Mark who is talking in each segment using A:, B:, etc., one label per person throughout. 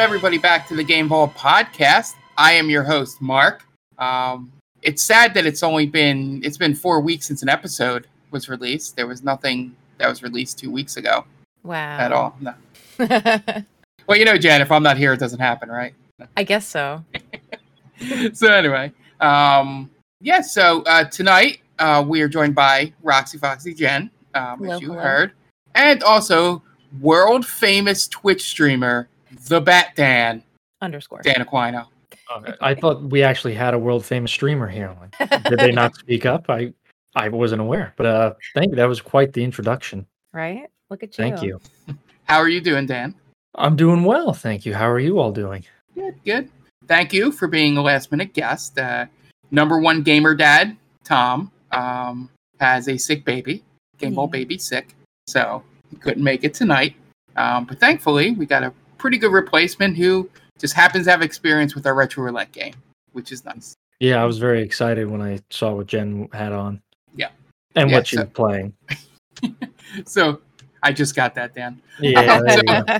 A: Welcome everybody back to the Game Vault podcast. I am your host, Mark. Um, it's sad that it's only been it's been four weeks since an episode was released. There was nothing that was released two weeks ago
B: Wow.
A: at all. No. Well, you know, Jan, if I'm not here, it doesn't happen, right?
B: I guess so.
A: so anyway, um, yeah. So uh, tonight uh, we are joined by Roxy Foxy Jen, um,
B: Hello,
A: as you
B: hello.
A: heard, and also world famous Twitch streamer, the Bat Dan,
B: Underscore.
A: Dan Aquino.
C: Okay. I thought we actually had a world famous streamer here. Like, did they not speak up? I I wasn't aware. But uh thank you. That was quite the introduction.
B: right? Look at you.
C: Thank you.
A: How are you doing, Dan?
C: I'm doing well, thank you. How are you all doing?
A: Good, good. Thank you for being a last minute guest. Uh, number one gamer dad, Tom, um, has a sick baby, Game Ball
B: Yeah.
A: baby sick, so he couldn't make it tonight. Um, but thankfully, we got a pretty good replacement who just happens to have experience with our retro roulette game, which is nice.
C: Yeah, I was very excited when I saw what Jen had on.
A: Yeah.
C: And
A: Yeah,
C: what she
A: so-
C: was playing.
A: So I just got that, Dan.
C: Yeah. you go.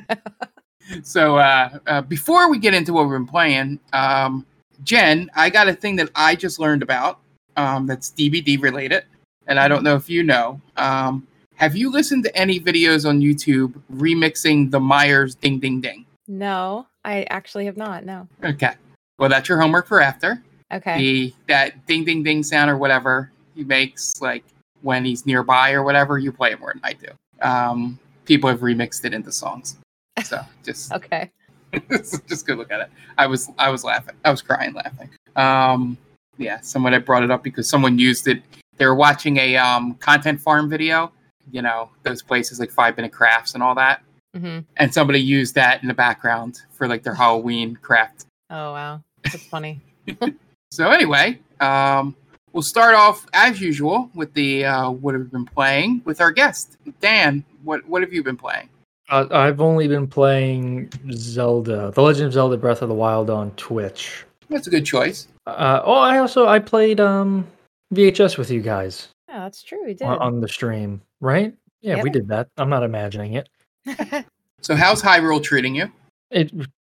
A: So uh, uh, before we get into what we've been playing, um, Jen, I got a thing that I just learned about um, that's DBD related, and I don't know if you know. Um, have you listened to any videos on YouTube remixing the Myers Ding Ding Ding?
B: no, I actually have not. No.
A: Okay, well that's your homework for after
B: Okay.
A: the that ding ding ding sound or whatever he makes, like when he's nearby or whatever. You play it more than I do. Um, people have remixed it into songs, so just
B: Okay.
A: just go look at it. I was I was laughing. I was crying laughing. Um, yeah, someone had brought it up because someone used it. They were watching a um, content farm video. You know those places like Five Minute Crafts and all that,
B: hmm
A: and somebody used that in the background for like their Halloween craft.
B: Oh wow, that's funny.
A: So anyway, um, we'll start off as usual with the uh, what have we been playing with our guest Dan. What what have you been playing?
C: Uh, I've only been playing Zelda, The Legend of Zelda Breath of the Wild on Twitch.
A: That's a good choice.
C: Uh, oh, I also I played um VHS with you guys
B: Yeah, that's true. We did.
C: on, on the stream, right? Yeah, we did that. I'm not imagining it.
A: So how's Hyrule treating you?
C: It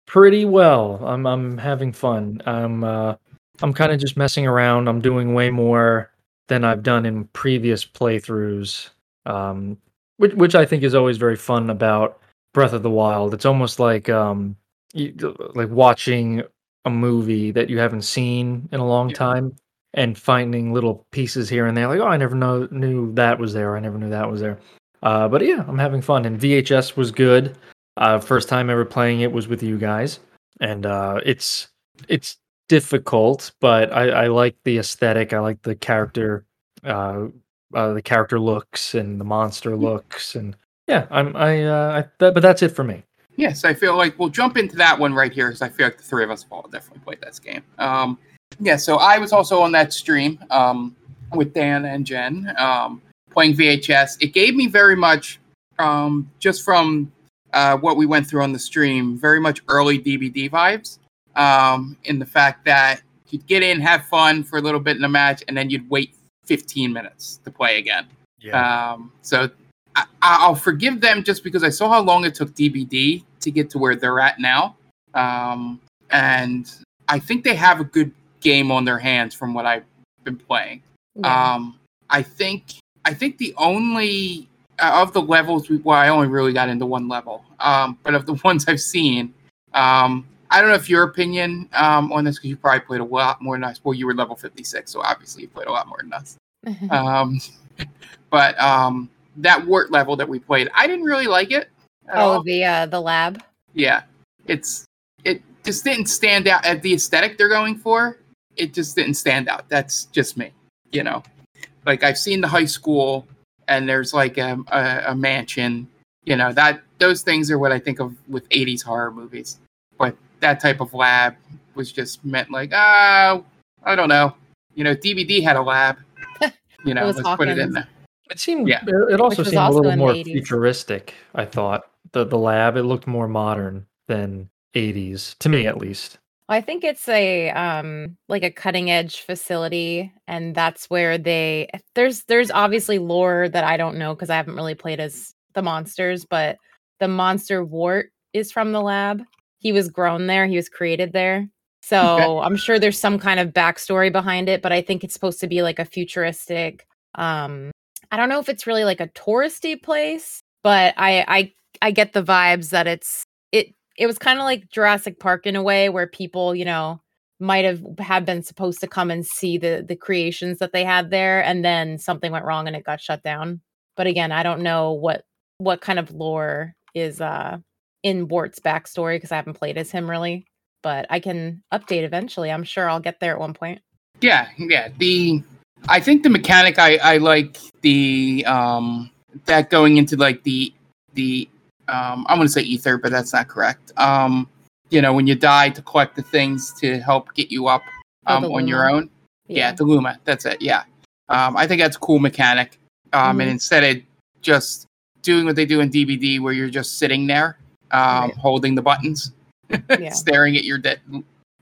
C: pretty well. I'm I'm having fun. I'm uh I'm kind of just messing around. I'm doing way more than I've done in previous playthroughs. Um which which I think is always very fun about Breath of the Wild. It's almost like um you, like watching a movie that you haven't seen in a long
A: Yeah.
C: time and finding little pieces here and there like oh I never know knew that was there. I never knew that was there. Uh but yeah, I'm having fun and VHS was good. Uh, first time ever playing it was with you guys, and uh, it's it's difficult, but I, I like the aesthetic. I like the character, uh, uh, the character looks and the monster looks, and yeah, I'm I, uh, I that, but that's it for me.
A: Yes, I feel like we'll jump into that one right here because I feel like the three of us all definitely played this game. Um, yeah, so I was also on that stream um, with Dan and Jen um, playing VHS. It gave me very much, um, just from uh, what we went through on the stream, very much early DBD vibes. Um, in the fact that you'd get in, have fun for a little bit in a match, and then you'd wait 15 minutes to play again. Um, so I, I'll forgive them just because I saw how long it took DBD to get to where they're at now, um, and I think they have a good game on their hands from what I've been playing.
B: Yeah.
A: Um, I think I think the only uh, of the levels, we, well, I only really got into one level, um, but of the ones I've seen, um, I don't know if your opinion um, on this because you probably played a lot more than us. Well, you were level fifty six, so obviously you played a lot more than us. Um, but um, that wart level that we played, I didn't really like it.
B: oh,
A: all.
B: the uh, the lab.
A: yeah, it's it just didn't stand out at the aesthetic they're going for. It just didn't stand out. That's just me, you know. Like I've seen the high school, and there's like a, a, a mansion, you know. That those things are what I think of with '80s horror movies. But that type of lab was just meant like, ah, I don't know. You know, DBD had a lab. You know, let's put it in there.
C: It seemed.
A: Yeah.
C: It it also
B: was
C: seemed a little more
B: 80s.
C: futuristic. I thought the the lab. It looked more modern than 80s to me, at least.
B: I think it's a um like a cutting edge facility and that's where they there's there's obviously lore that I don't know because I haven't really played as the monsters, but the monster wart is from the lab. he was grown there, he was created there. So I'm sure there's some kind of backstory behind it, but I think it's supposed to be like a futuristic. Um, I don't know if it's really like a touristy place, but I I I get the vibes that it's it was kind of like Jurassic Park in a way where people, you know, might have have been supposed to come and see the the creations that they had there and then something went wrong and it got shut down. But again, I don't know what what kind of lore is uh in Wart's backstory because I haven't played as him really but I can update eventually. I'm sure I'll get there at one point.
A: Yeah, yeah. The I think the mechanic I I like the um that going into like the the um I'm gonna say ether, but that's not correct. Um, you know, when you die to collect the things to help get you up
B: Oh,
A: um
B: the
A: on your own. Yeah. the Luma. That's it. Yeah. Um, I think that's a cool mechanic. Um, and
B: Mhm.
A: instead of just doing what they do in DBD, where you're just sitting there, um,
B: Right.
A: holding the buttons,
B: Yeah.
A: staring at your dead,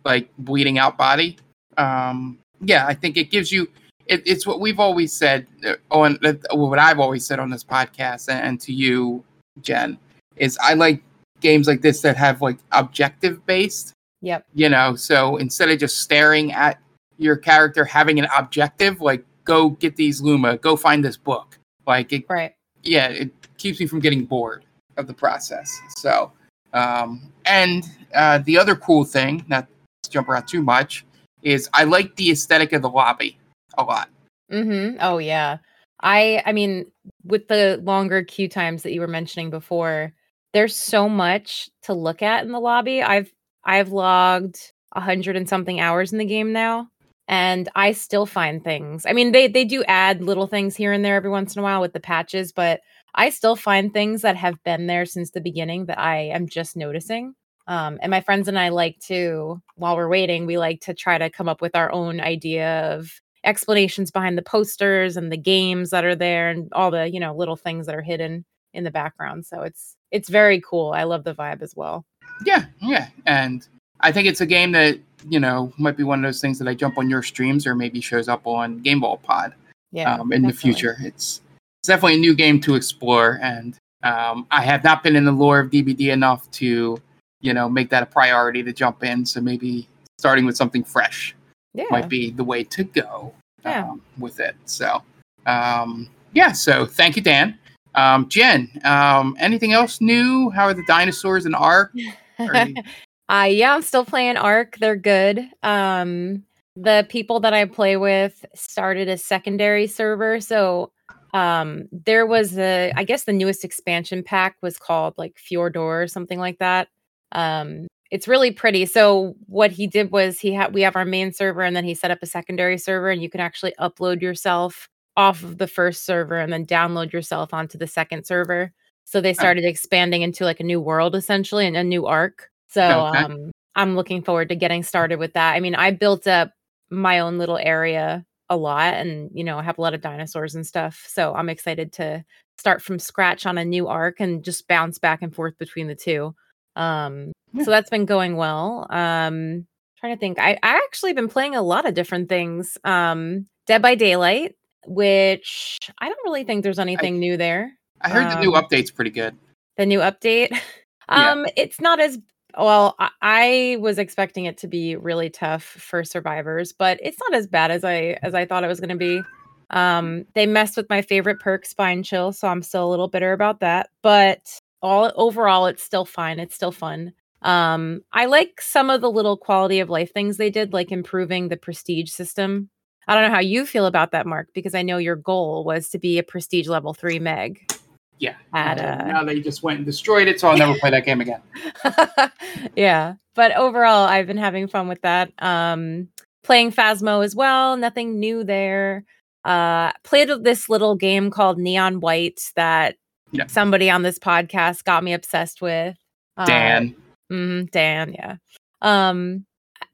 A: like bleeding out body. Um, yeah, I think it gives you. It, it's what we've always said uh, on uh, what I've always said on this podcast, and, and to you, Jen, is I like games like this that have like objective based
B: Yep.
A: you know so instead of just staring at your character having an objective like go get these luma go find this book like it
B: Right.
A: yeah it keeps me from getting bored of the process so um and uh the other cool thing not to jump around too much is i like the aesthetic of the lobby a lot
B: Mm-hmm. Oh yeah. I I mean, with the longer queue times that you were mentioning before, there's so much to look at in the lobby. I've I've logged a hundred and something hours in the game now, and I still find things. I mean, they they do add little things here and there every once in a while with the patches, but I still find things that have been there since the beginning that I am just noticing. Um, and my friends and I like to, while we're waiting, we like to try to come up with our own idea of explanations behind the posters and the games that are there and all the you know little things that are hidden in the background so it's it's very cool i love the vibe as well
A: yeah yeah and i think it's a game that you know might be one of those things that i jump on your streams or maybe shows up on Game Vault pod
B: yeah
A: um, in the future. It's it's definitely a new game to explore, and um, I have not been in the lore of DBD enough to, you know, make that a priority to jump in. So maybe starting with something fresh
B: yeah
A: might be the way to go
B: Yeah.
A: um, with it. So, um, yeah. So thank you, Dan. Um, Jen, um, anything else new? How are the dinosaurs in Ark? You-
B: uh yeah i'm still playing Ark they're good um the people that i play with started a secondary server so um there was a i guess the newest expansion pack was called like Fjordur or something like that um it's really pretty so what he did was he had we have our main server and then he set up a secondary server and you can actually upload yourself off of the first server and then download yourself onto the second server. So they started expanding into like a new world essentially and a new arc. So
A: Okay.
B: um i'm looking forward to getting started with that. I mean i built up my own little area a lot and you know I have a lot of dinosaurs and stuff. So i'm excited to start from scratch on a new arc and just bounce back and forth between the two. Um
A: Yeah.
B: so that's been going well. Um trying to think i i actually been playing a lot of different things. Um dead by daylight which i don't really think there's anything new there
A: I heard the new
B: Um,
A: update's pretty good.
B: the new update
A: Yeah.
B: um it's not as well I, I was expecting it to be really tough for survivors but it's not as bad as i as i thought it was going to be um they messed with my favorite perk spine chill so i'm still a little bitter about that but all overall it's still fine it's still fun um i like some of the little quality of life things they did like improving the prestige system i don't know how you feel about that mark because i know your goal was to be a prestige level 3 meg
A: Yeah.
B: at
A: Uh, now they just went and destroyed it, so I'll never play that game again.
B: yeah but overall i've been having fun with that um playing phasmo as well nothing new there uh played this little game called neon white that
A: Yeah.
B: somebody on this podcast got me obsessed with Uh,
A: Dan.
B: mhm, dan yeah um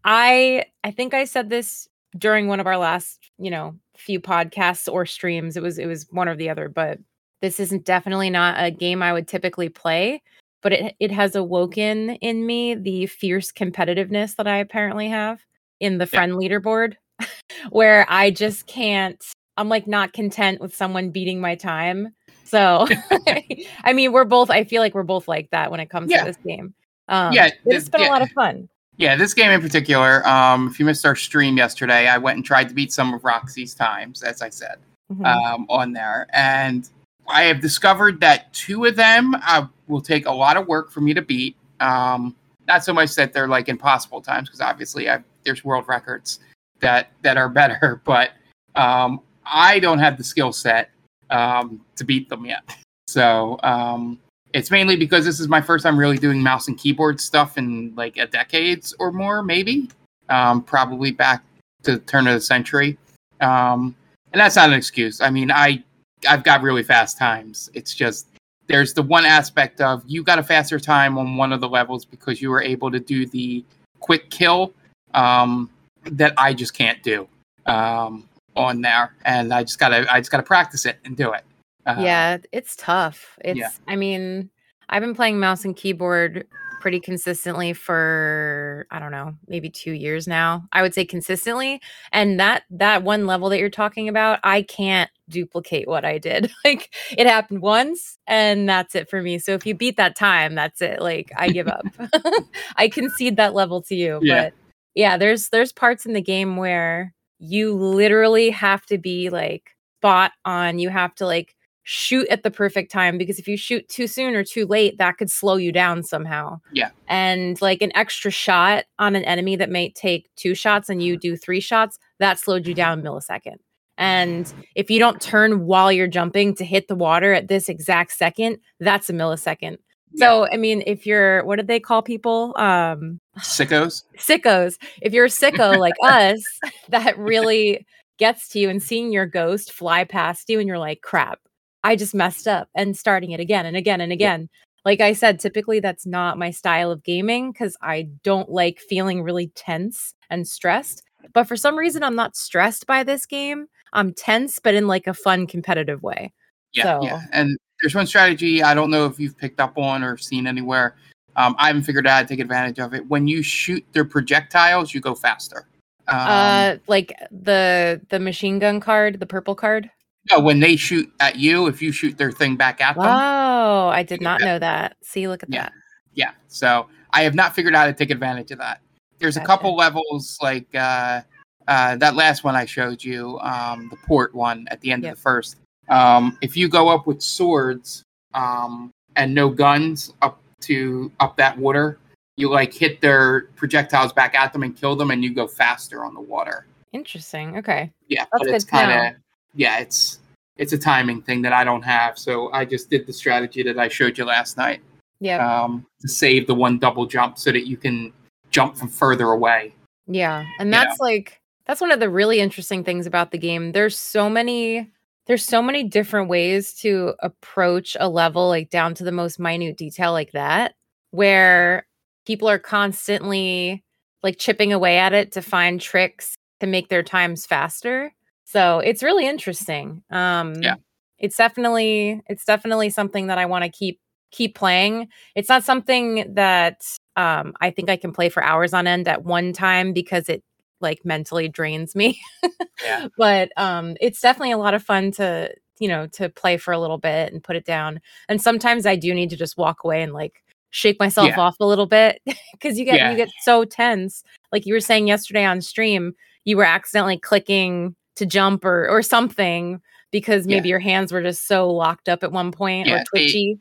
B: i i think i said this during one of our last you know few podcasts or streams it was it was one or the other but this isn't definitely not a game i would typically play but it it has awoken in me the fierce competitiveness that i apparently have in the
A: Yeah.
B: friend leaderboard where i just can't i'm like not content with someone beating my time so i mean we're both i feel like we're both like that when it comes
A: Yeah.
B: to this game Um,
A: Yeah,
B: it's been
A: yeah.
B: a lot of fun.
A: Yeah, this game in particular. Um, if you missed our stream yesterday, I went and tried to beat some of Roxy's times, as I said,
B: Mhm.
A: um, on there, and I have discovered that two of them uh, will take a lot of work for me to beat. Um, not so much that they're like impossible times, because obviously I, there's world records that that are better, but um, I don't have the skill set um, to beat them yet. So um, it's mainly because this is my first time really doing mouse and keyboard stuff in like a decades or more, maybe. Um, probably back to the turn of the century. Um, and that's not an excuse. I mean, I I've got really fast times. It's just there's the one aspect of you got a faster time on one of the levels because you were able to do the quick kill um, that I just can't do um, on there, and I just gotta I just gotta practice it and do it. Uh,
B: yeah, it's tough. It's
A: yeah.
B: I mean, I've been playing mouse and keyboard pretty consistently for I don't know, maybe 2 years now. I would say consistently, and that that one level that you're talking about, I can't duplicate what I did. Like it happened once and that's it for me. So if you beat that time, that's it. Like I give up. I concede that level to you,
A: Yeah.
B: but yeah, there's there's parts in the game where you literally have to be like spot on. You have to like shoot at the perfect time because if you shoot too soon or too late, that could slow you down somehow.
A: Yeah.
B: And like an extra shot on an enemy that may take two shots and you do three shots, that slowed you down a millisecond. And if you don't turn while you're jumping to hit the water at this exact second, that's a millisecond. So, I mean, if you're, what did they call people? Um,
A: sickos.
B: sickos. If you're a sicko like us, that really gets to you and seeing your ghost fly past you and you're like, crap, I just messed up and starting it again and again and again. Like I said, typically that's not my style of gaming because I don't like feeling really tense and stressed. But for some reason, I'm not stressed by this game. I'm tense, but in like a fun, competitive way.
A: Yeah,
B: So-
A: yeah. And there's one strategy I don't know if you've picked up on or seen anywhere. Um, I haven't figured out how to take advantage of it. When you shoot their projectiles, you go faster. Um,
B: uh, like the the machine gun card, the purple card.
A: No, when they shoot at you, if you shoot their thing back at them,
B: Oh, I did not know that. See, look at
A: Yeah.
B: that.
A: yeah. So I have not figured out how to take advantage of that. There's a couple levels like uh, uh, that last one I showed you, um, the port one at the end
B: Yep.
A: of the first. Um, if you go up with swords um, and no guns up to up that water, you like hit their projectiles back at them and kill them, and you go faster on the water.
B: Interesting. Okay.
A: Yeah,
B: That's
A: but it's kind of yeah, it's it's a timing thing that I don't have. So I just did the strategy that I showed you last night
B: Yeah.
A: um, to save the one double jump so that you can jump from further away.
B: yeah. And that's like that's one of the really interesting things about the game. There's so many there's so many different ways to approach a level like down to the most minute detail like that where people are constantly like chipping away at it to find tricks to make their times faster. So it's really interesting. Um
A: Yeah.
B: it's definitely it's definitely something that I want to keep keep playing. It's not something that um I think I can play for hours on end at one time because it like mentally drains me.
A: Yeah.
B: But um it's definitely a lot of fun to you know to play for a little bit and put it down. And sometimes I do need to just walk away and like shake myself
A: Yeah.
B: off a little bit because you get
A: Yeah.
B: you get so tense. Like you were saying yesterday on stream, you were accidentally clicking to jump or or something because
A: Yeah.
B: maybe your hands were just so locked up at one point
A: Yeah,
B: or
A: they-
B: twitchy.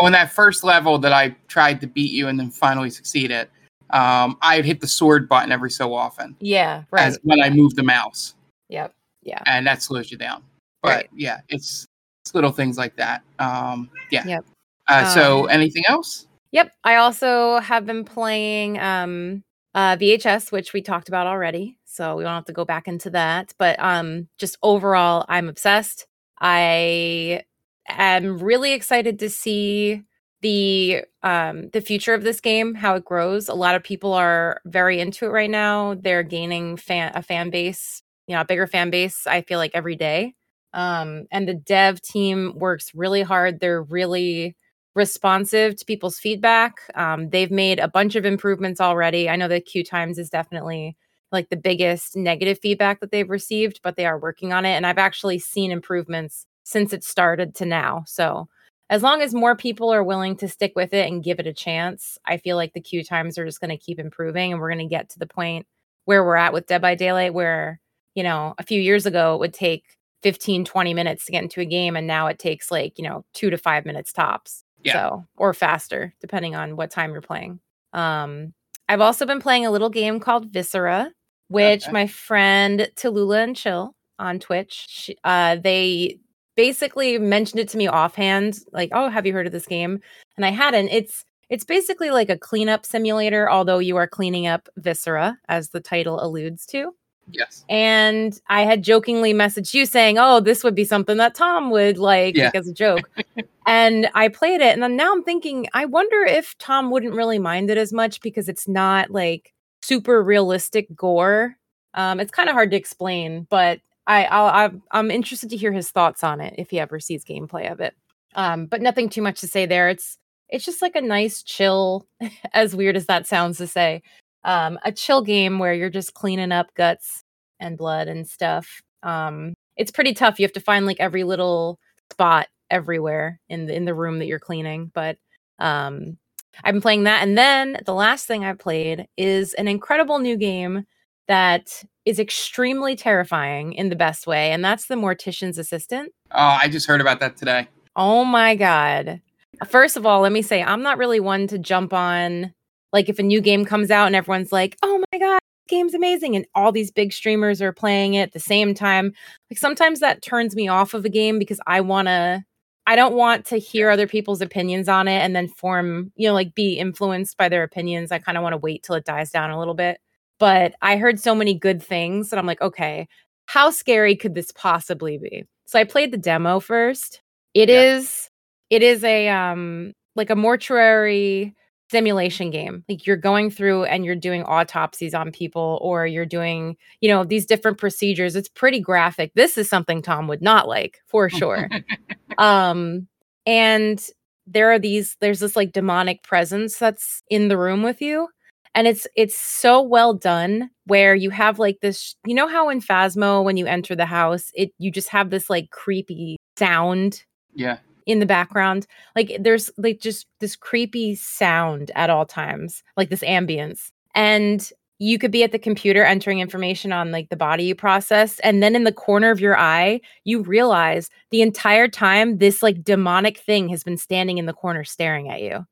A: On that first level that I tried to beat you and then finally succeeded, um, I'd hit the sword button every so often
B: yeah, right.
A: as when I move the mouse,
B: yep. Yeah.
A: and that slows you down. But
B: Right.
A: yeah, it's, it's little things like that. Um, yeah.
B: Yep.
A: Uh, so
B: Um,
A: anything else?
B: Yep. I also have been playing um uh VHS, which we talked about already. So we don't have to go back into that. But um just overall, I'm obsessed. I am really excited to see the um the future of this game, how it grows. A lot of people are very into it right now. They're gaining fan a fan base, you know, a bigger fan base, I feel like every day. Um and the dev team works really hard. They're really responsive to people's feedback. Um, they've made a bunch of improvements already. I know that queue Times is definitely like the biggest negative feedback that they've received, but they are working on it. And I've actually seen improvements since it started to now. So as long as more people are willing to stick with it and give it a chance, I feel like the queue times are just going to keep improving and we're going to get to the point where we're at with Dead by Daylight, where, you know, a few years ago it would take 15, 20 minutes to get into a game. And now it takes like, you know, two to five minutes tops.
A: Yeah.
B: So, or faster, depending on what time you're playing. Um, I've also been playing a little game called Viscera, which
A: Okay.
B: my friend Tallulah and Chill on Twitch, she, uh, they basically mentioned it to me offhand, like, "Oh, have you heard of this game?" And I hadn't. It's it's basically like a cleanup simulator, although you are cleaning up viscera, as the title alludes to.
A: Yes.
B: And I had jokingly messaged you saying, "Oh, this would be something that Tom would like,
A: Yeah.
B: like as a joke." and I played it, and then now I'm thinking, I wonder if Tom wouldn't really mind it as much because it's not like super realistic gore. Um, it's kind of hard to explain, but I, I'll, I'm, I'm interested to hear his thoughts on it if he ever sees gameplay of it. Um, but nothing too much to say there. It's it's just like a nice chill, as weird as that sounds to say, um, a chill game where you're just cleaning up guts and blood and stuff. Um, it's pretty tough. You have to find like every little spot everywhere in the in the room that you're cleaning. But um, I've been playing that, and then the last thing I played is an incredible new game that is extremely terrifying in the best way, and that's the Mortician's Assistant.
A: Oh, I just heard about that today.
B: Oh my god. First of all, let me say I'm not really one to jump on like if a new game comes out and everyone's like, "Oh my god, this game's amazing." And all these big streamers are playing it at the same time. Like sometimes that turns me off of a game because I want to I don't want to hear other people's opinions on it and then form, you know, like be influenced by their opinions. I kind of want to wait till it dies down a little bit. But I heard so many good things that I'm like, okay, how scary could this possibly be? So I played the demo first. It is
A: Yeah.
B: it is a um like a mortuary simulation game. Like you're going through and you're doing autopsies on people or you're doing, you know, these different procedures. It's pretty graphic. This is something Tom would not like for sure. um and there are these there's this like demonic presence that's in the room with you and it's it's so well done where you have like this you know how in Phasmo when you enter the house it you just have this like creepy sound
A: Yeah.
B: In the background like there's like just this creepy sound at all times like this ambience. And you could be at the computer entering information on like the body you processed and then in the corner of your eye you realize the entire time this like demonic thing has been standing in the corner staring at you.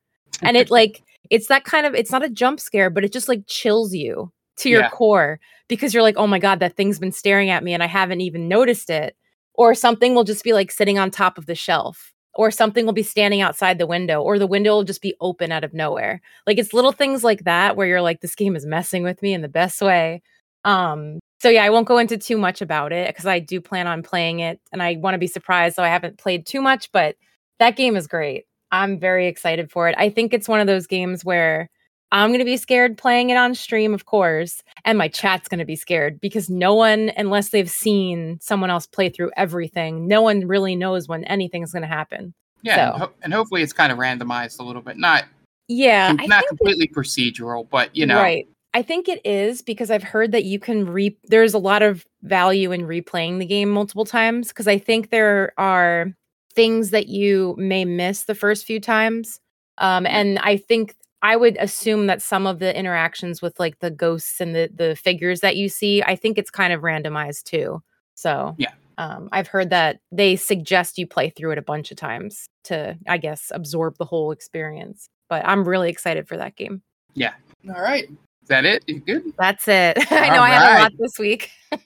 B: And it like it's that kind of it's not a jump scare but it just like chills you to your
A: Yeah.
B: core because you're like oh my god that thing's been staring at me and i haven't even noticed it. Or something will just be like sitting on top of the shelf or something will be standing outside the window or the window will just be open out of nowhere. Like it's little things like that where you're like this game is messing with me in the best way. Um so yeah i won't go into too much about it because i do plan on playing it and i want to be surprised so i haven't played too much but that game is great. I'm very excited for it. I think it's one of those games where i'm going to be scared playing it on stream of course and my chat's going to be scared because no one unless they've seen someone else play through everything no one really knows when anything's going to happen
A: Yeah. And, ho- and hopefully it's kind of randomized a little bit. Not
B: yeah
A: com- not completely procedural, but you know.
B: Right. I think it is because I've heard that you can re there's a lot of value in replaying the game multiple times because I think there are things that you may miss the first few times. Um and I think I would assume that some of the interactions with like the ghosts and the the figures that you see, I think it's kind of randomized too. So
A: Yeah.
B: Um, I've heard that they suggest you play through it a bunch of times to, I guess, absorb the whole experience. But I'm really excited for that game. Yeah.
A: All right. Is that it? You good?
B: That's it. I know I have a
A: Alright.
B: lot this week.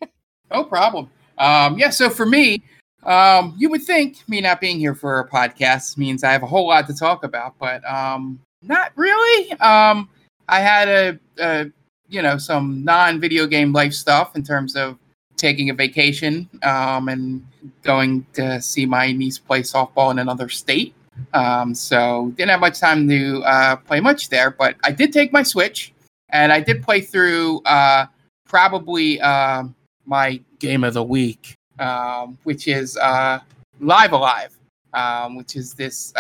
A: No problem. Um, yeah, so for me, um, you would think me not being here for a podcast means I have a whole lot to talk about, but um, not really. Um, I had a, a you know some non-video game life stuff in terms of taking a vacation um, and going to see my niece play softball in another state. Um, so didn't have much time to uh, play much there, but I did take my Switch and I did play through uh, probably. um my game of the week, um, which is uh, Live Alive, um, which is this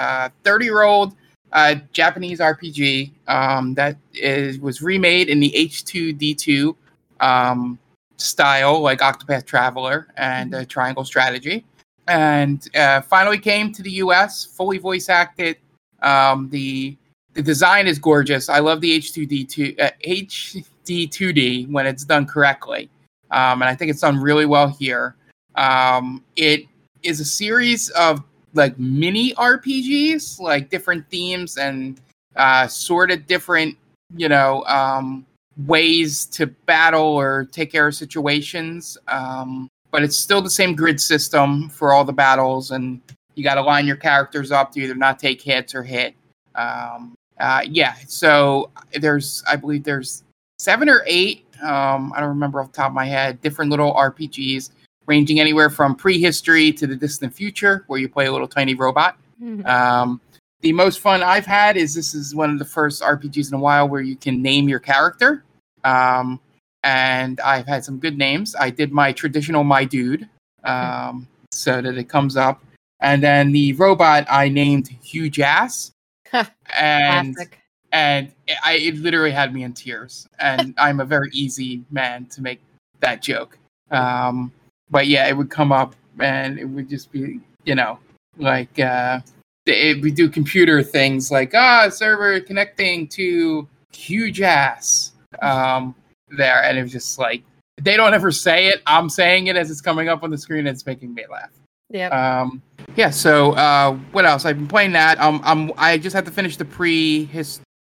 A: 30 year old uh, Japanese RPG um, that is was remade in the HD-2D um, style, like Octopath Traveler and uh, Triangle Strategy. and uh, finally came to the U.S. fully voice acted. Um, the the design is gorgeous. I love the H2D two uh, HD 2D when it's done correctly, um, and I think it's done really well here. Um, it is a series of like mini RPGs, like different themes and uh, sort of different, you know, um, ways to battle or take care of situations. Um, but it's still the same grid system for all the battles, and you got to line your characters up to either not take hits or hit. Um, uh, yeah, so there's, I believe there's seven or eight. Um, I don't remember off the top of my head. Different little RPGs ranging anywhere from prehistory to the distant future, where you play a little tiny robot.
B: Mhm.
A: Um, the most fun I've had is this is one of the first RPGs in a while where you can name your character. Um, and I've had some good names. I did my traditional my dude, um, so that it comes up. And then the robot I named Huge Ass. and
B: Classic.
A: and I it literally had me in tears. And I'm a very easy man to make that joke. Um, but yeah, it would come up and it would just be, you know, like uh, it, we do computer things like ah server connecting to huge ass um, there, and it was just like they don't ever say it. I'm saying it as it's coming up on the screen. And it's making me laugh.
B: Yeah.
A: Um, yeah. So uh, what else? I've been playing that. Um, I'm I just have to finish the pre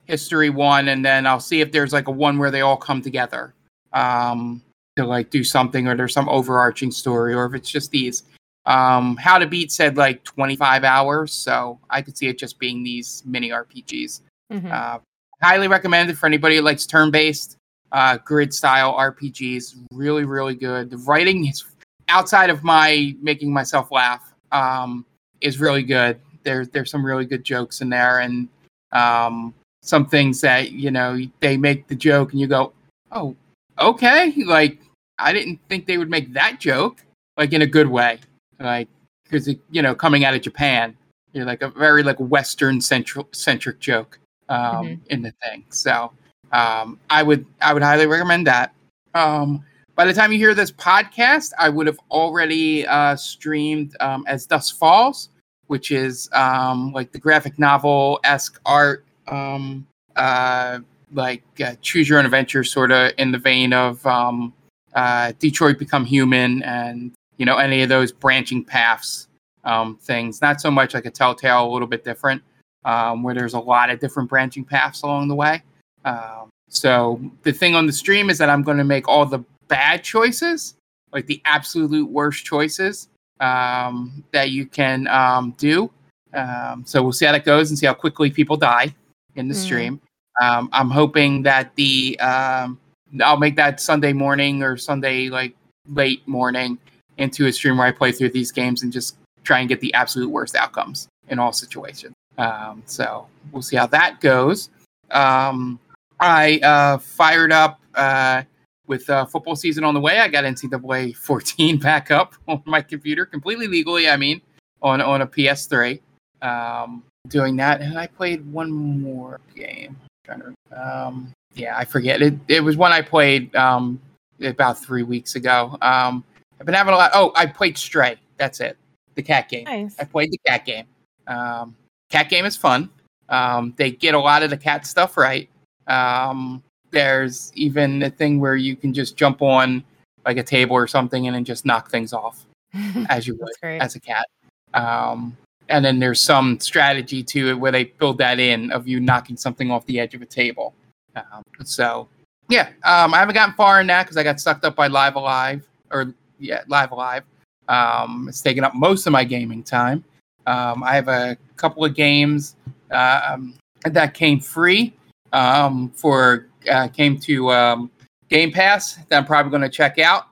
A: history one, and then I'll see if there's like a one where they all come together um, to like do something, or there's some overarching story, or if it's just these. Um, How to Beat said like 25 hours, so I could see it just being these mini RPGs.
B: Mhm.
A: Uh, highly recommended for anybody who likes turn-based uh, grid style RPGs. Really, really good. The writing is outside of my making myself laugh um, is really good. There's there's some really good jokes in there, and um, some things that you know they make the joke, and you go, "Oh, okay." Like I didn't think they would make that joke, like in a good way, like because you know coming out of Japan, you're like a very like Western central centric joke um,
B: Mhm.
A: in the thing. So um, I would I would highly recommend that. Um, by the time you hear this podcast, I would have already uh, streamed um, As Dusk Falls, which is um, like the graphic novel esque art, um, uh, like uh, choose your own adventure, sort of in the vein of um, uh, Detroit Become Human, and you know any of those branching paths um, things. Not so much like a Telltale, a little bit different, um, where there's a lot of different branching paths along the way. Um, so the thing on the stream is that I'm going to make all the bad choices, like the absolute worst choices um, that you can um, do. Um, so we'll see how that goes and see how quickly people die in the
B: Mhm.
A: stream. Um, I'm hoping that the um, I'll make that Sunday morning or Sunday like late morning into a stream where I play through these games and just try and get the absolute worst outcomes in all situations. Um, so we'll see how that goes. Um, I uh, fired up uh, with uh, football season on the way. I got NCAA 14 back up on my computer, completely legally. I mean, on on a PS3. Um, doing that, and I played one more game. trying to, um, yeah, I forget it. It was one I played um, about three weeks ago. Um, I've been having a lot. Oh, I played Stray. That's it. The cat game.
B: Nice.
A: I played the cat game. Um, cat game is fun. Um, they get a lot of the cat stuff right. Um, there's even a thing where you can just jump on like a table or something and then just knock things off as you would
B: great.
A: as a cat. Um, and then there's some strategy to it where they build that in of you knocking something off the edge of a table. Um, so yeah, um, I haven't gotten far in that because I got sucked up by Live Alive or yeah, Live Alive. Um, it's taken up most of my gaming time. Um, I have a couple of games um, that came free um, for uh, came to um, Game Pass that I'm probably going to check out.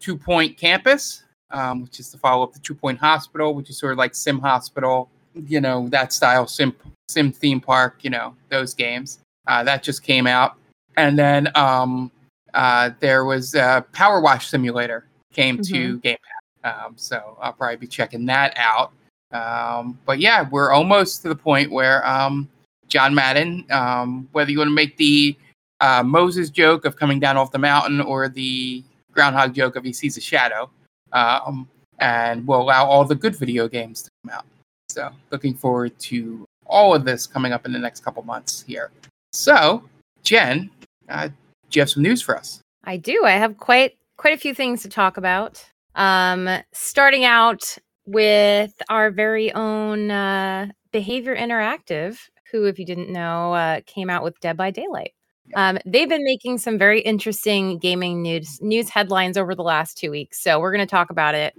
A: Two Point Campus, which is the follow up to Two Point Hospital, which is sort of like Sim Hospital, you know, that style Sim Sim theme park, you know, those games. Uh, that just came out, and then um, uh, there was uh, Power Wash Simulator came to Game Pass, um, so I'll probably be checking that out. Um, but yeah, we're almost to the point where um, John Madden, um, whether you want to make the uh, Moses joke of coming down off the mountain or the groundhog joke of he sees a shadow, um, and will allow all the good video games to come out. So, looking forward to all of this coming up in the next couple months here. So, Jen, uh, do you have some news for us?
B: I do. I have quite quite a few things to talk about. Um, starting out with our very own uh, Behavior Interactive, who, if you didn't know, uh, came out with Dead by Daylight. Um, they've been making some very interesting gaming news news headlines over the last two weeks, so we're going to talk about it.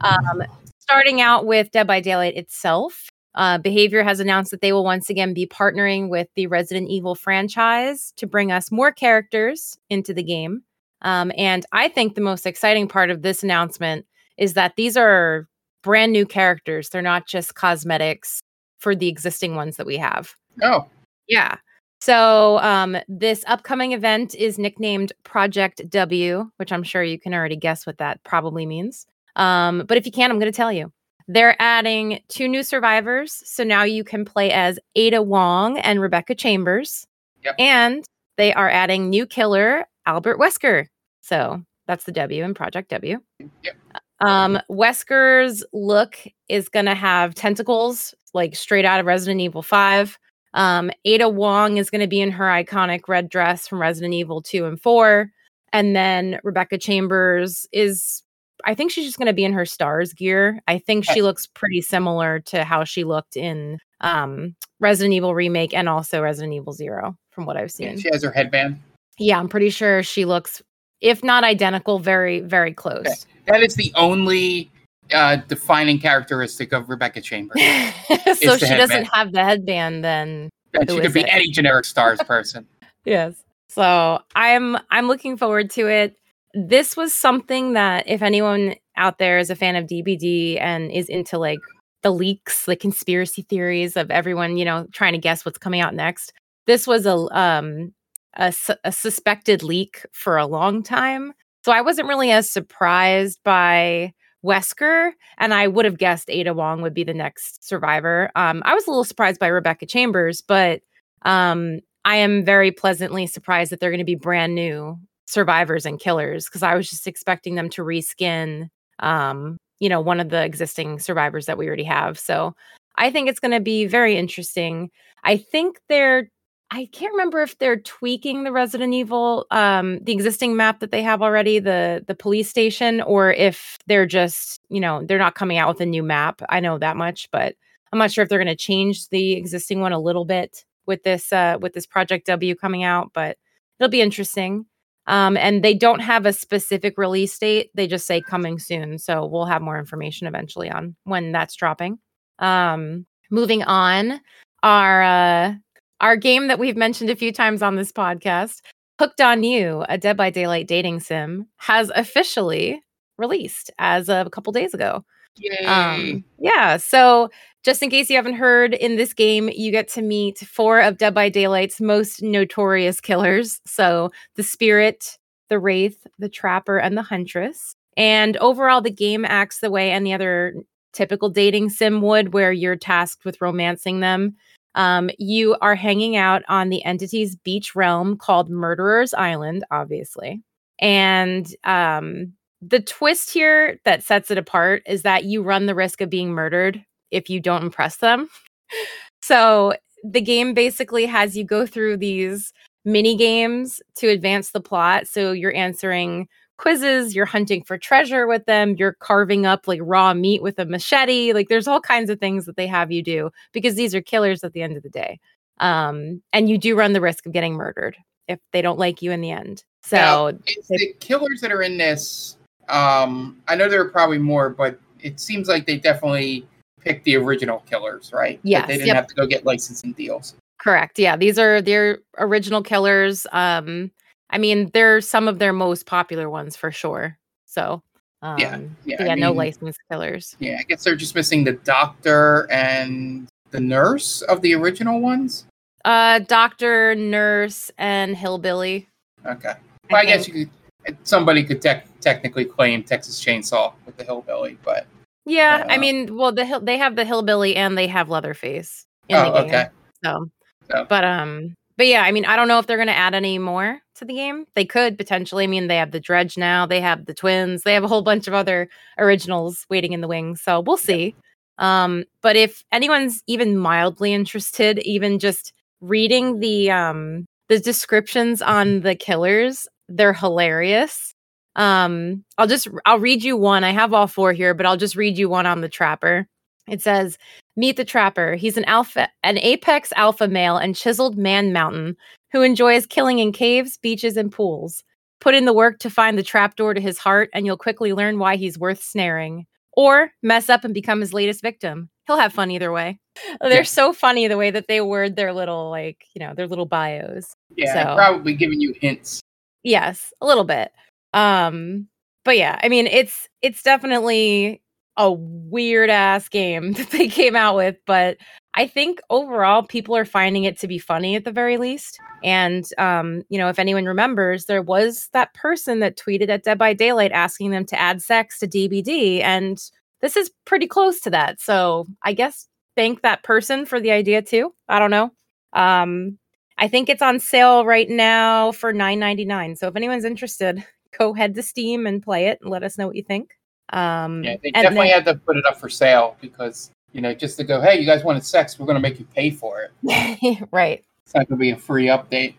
B: Um, starting out with Dead by Daylight itself, uh, Behavior has announced that they will once again be partnering with the Resident Evil franchise to bring us more characters into the game. Um, and I think the most exciting part of this announcement is that these are brand new characters. They're not just cosmetics for the existing ones that we have.
A: Oh,
B: Yeah. So um, this upcoming event is nicknamed Project W, which I'm sure you can already guess what that probably means. Um, but if you can't, I'm going to tell you. They're adding two new survivors. So now you can play as Ada Wong and Rebecca Chambers.
A: Yep.
B: And they are adding new killer Albert Wesker. So that's the W in Project W.
A: Yep.
B: Um, Wesker's look is going to have tentacles like straight out of Resident Evil 5. Um, Ada Wong is going to be in her iconic red dress from Resident Evil 2 and 4. And then Rebecca Chambers is, I think she's just going to be in her stars gear. I think she looks pretty similar to how she looked in um, Resident Evil Remake and also Resident Evil Zero, from what I've
A: yeah,
B: seen.
A: she has her headband.
B: Yeah, I'm pretty sure she looks, if not identical, very, very close.
A: Okay. That is the only uh, defining characteristic of Rebecca Chambers.
B: so she doesn't have the headband then. Who
A: she could be
B: it?
A: any generic stars person.
B: Yes. So I'm I'm looking forward to it. This was something that if anyone out there is a fan of DBD and is into like the leaks, the conspiracy theories of everyone, you know, trying to guess what's coming out next. This was a um a, a suspected leak for a long time. So I wasn't really as surprised by Wesker, and I would have guessed Ada Wong would be the next survivor. Um, I was a little surprised by Rebecca Chambers, but um, I am very pleasantly surprised that they're going to be brand new survivors and killers because I was just expecting them to reskin, um, you know, one of the existing survivors that we already have. So I think it's going to be very interesting. I think they're I can't remember if they're tweaking the Resident Evil, um, the existing map that they have already, the the police station, or if they're just, you know, they're not coming out with a new map. I know that much, but I'm not sure if they're going to change the existing one a little bit with this uh, with this Project W coming out, but it'll be interesting. Um, and they don't have a specific release date; they just say coming soon. So we'll have more information eventually on when that's dropping. Um, moving on, our uh, our game that we've mentioned a few times on this podcast, Hooked on You, a Dead by Daylight dating sim, has officially released as of a couple days ago. Um, yeah. So, just in case you haven't heard, in this game, you get to meet four of Dead by Daylight's most notorious killers. So, the Spirit, the Wraith, the Trapper, and the Huntress. And overall, the game acts the way any other typical dating sim would, where you're tasked with romancing them. Um, you are hanging out on the entity's beach realm called Murderer's Island, obviously. And um, the twist here that sets it apart is that you run the risk of being murdered if you don't impress them. so the game basically has you go through these mini games to advance the plot. So you're answering quizzes, you're hunting for treasure with them, you're carving up like raw meat with a machete. Like there's all kinds of things that they have you do because these are killers at the end of the day. Um, and you do run the risk of getting murdered if they don't like you in the end. So
A: Now, is the killers that are in this. Um, I know there are probably more, but it seems like they definitely picked the original killers, right?
B: Yeah,
A: they didn't
B: yep.
A: have to go get licensing deals.
B: Correct. Yeah, these are their original killers. Um, I mean, they're some of their most popular ones for sure. So, um,
A: Yeah, yeah,
B: yeah,
A: I
B: no
A: mean-
B: licensed killers.
A: Yeah, I guess they're just missing the doctor and the nurse of the original ones.
B: Uh, doctor, nurse, and hillbilly.
A: Okay. Well, I, guess you could. Somebody could tec- technically claim Texas Chainsaw with the hillbilly, but
B: Yeah, I
A: Yeah.
B: mean, well, the hill they have the hillbilly and they have Leatherface in
A: oh,
B: the game.
A: okay.
B: So,
A: So-
B: but um, but yeah, I mean, I don't know if they're going to add any more to the game. They could potentially. I mean, they have the Dredge now, they have the Twins, they have a whole bunch of other originals waiting in the wings. So we'll see. Um, but if anyone's even mildly interested, even just reading the um the descriptions on the killers, they're hilarious. Um, I'll just I'll read you one. I have all four here, but I'll just read you one on the trapper. It says, "Meet the trapper. He's an alpha, an apex alpha male and chiseled man mountain who enjoys killing in caves, beaches, and pools. Put in the work to find the trapdoor to his heart, and you'll quickly learn why he's worth snaring. Or mess up and become his latest victim. He'll have fun either way. They're yeah. so funny the way that they word their little like you know their little bios.
A: Yeah, so, probably giving you hints.
B: Yes, a little bit. Um, but yeah, I mean, it's it's definitely a weird ass game that they came out with, but I think overall people are finding it to be funny at the very least. And um, you know, if anyone remembers, there was that person that tweeted at Dead by Daylight asking them to add sex to DBD, and this is pretty close to that. So I guess thank that person for the idea too. I don't know. Um, I think it's on sale right now for nine ninety nine. So if anyone's interested, go head to Steam and play it and let us know what you think. Um,
A: yeah, they definitely then, had to put it up for sale because you know just to go, hey, you guys wanted sex, we're going to make you pay for
B: it. right.
A: It's not going to be a free update.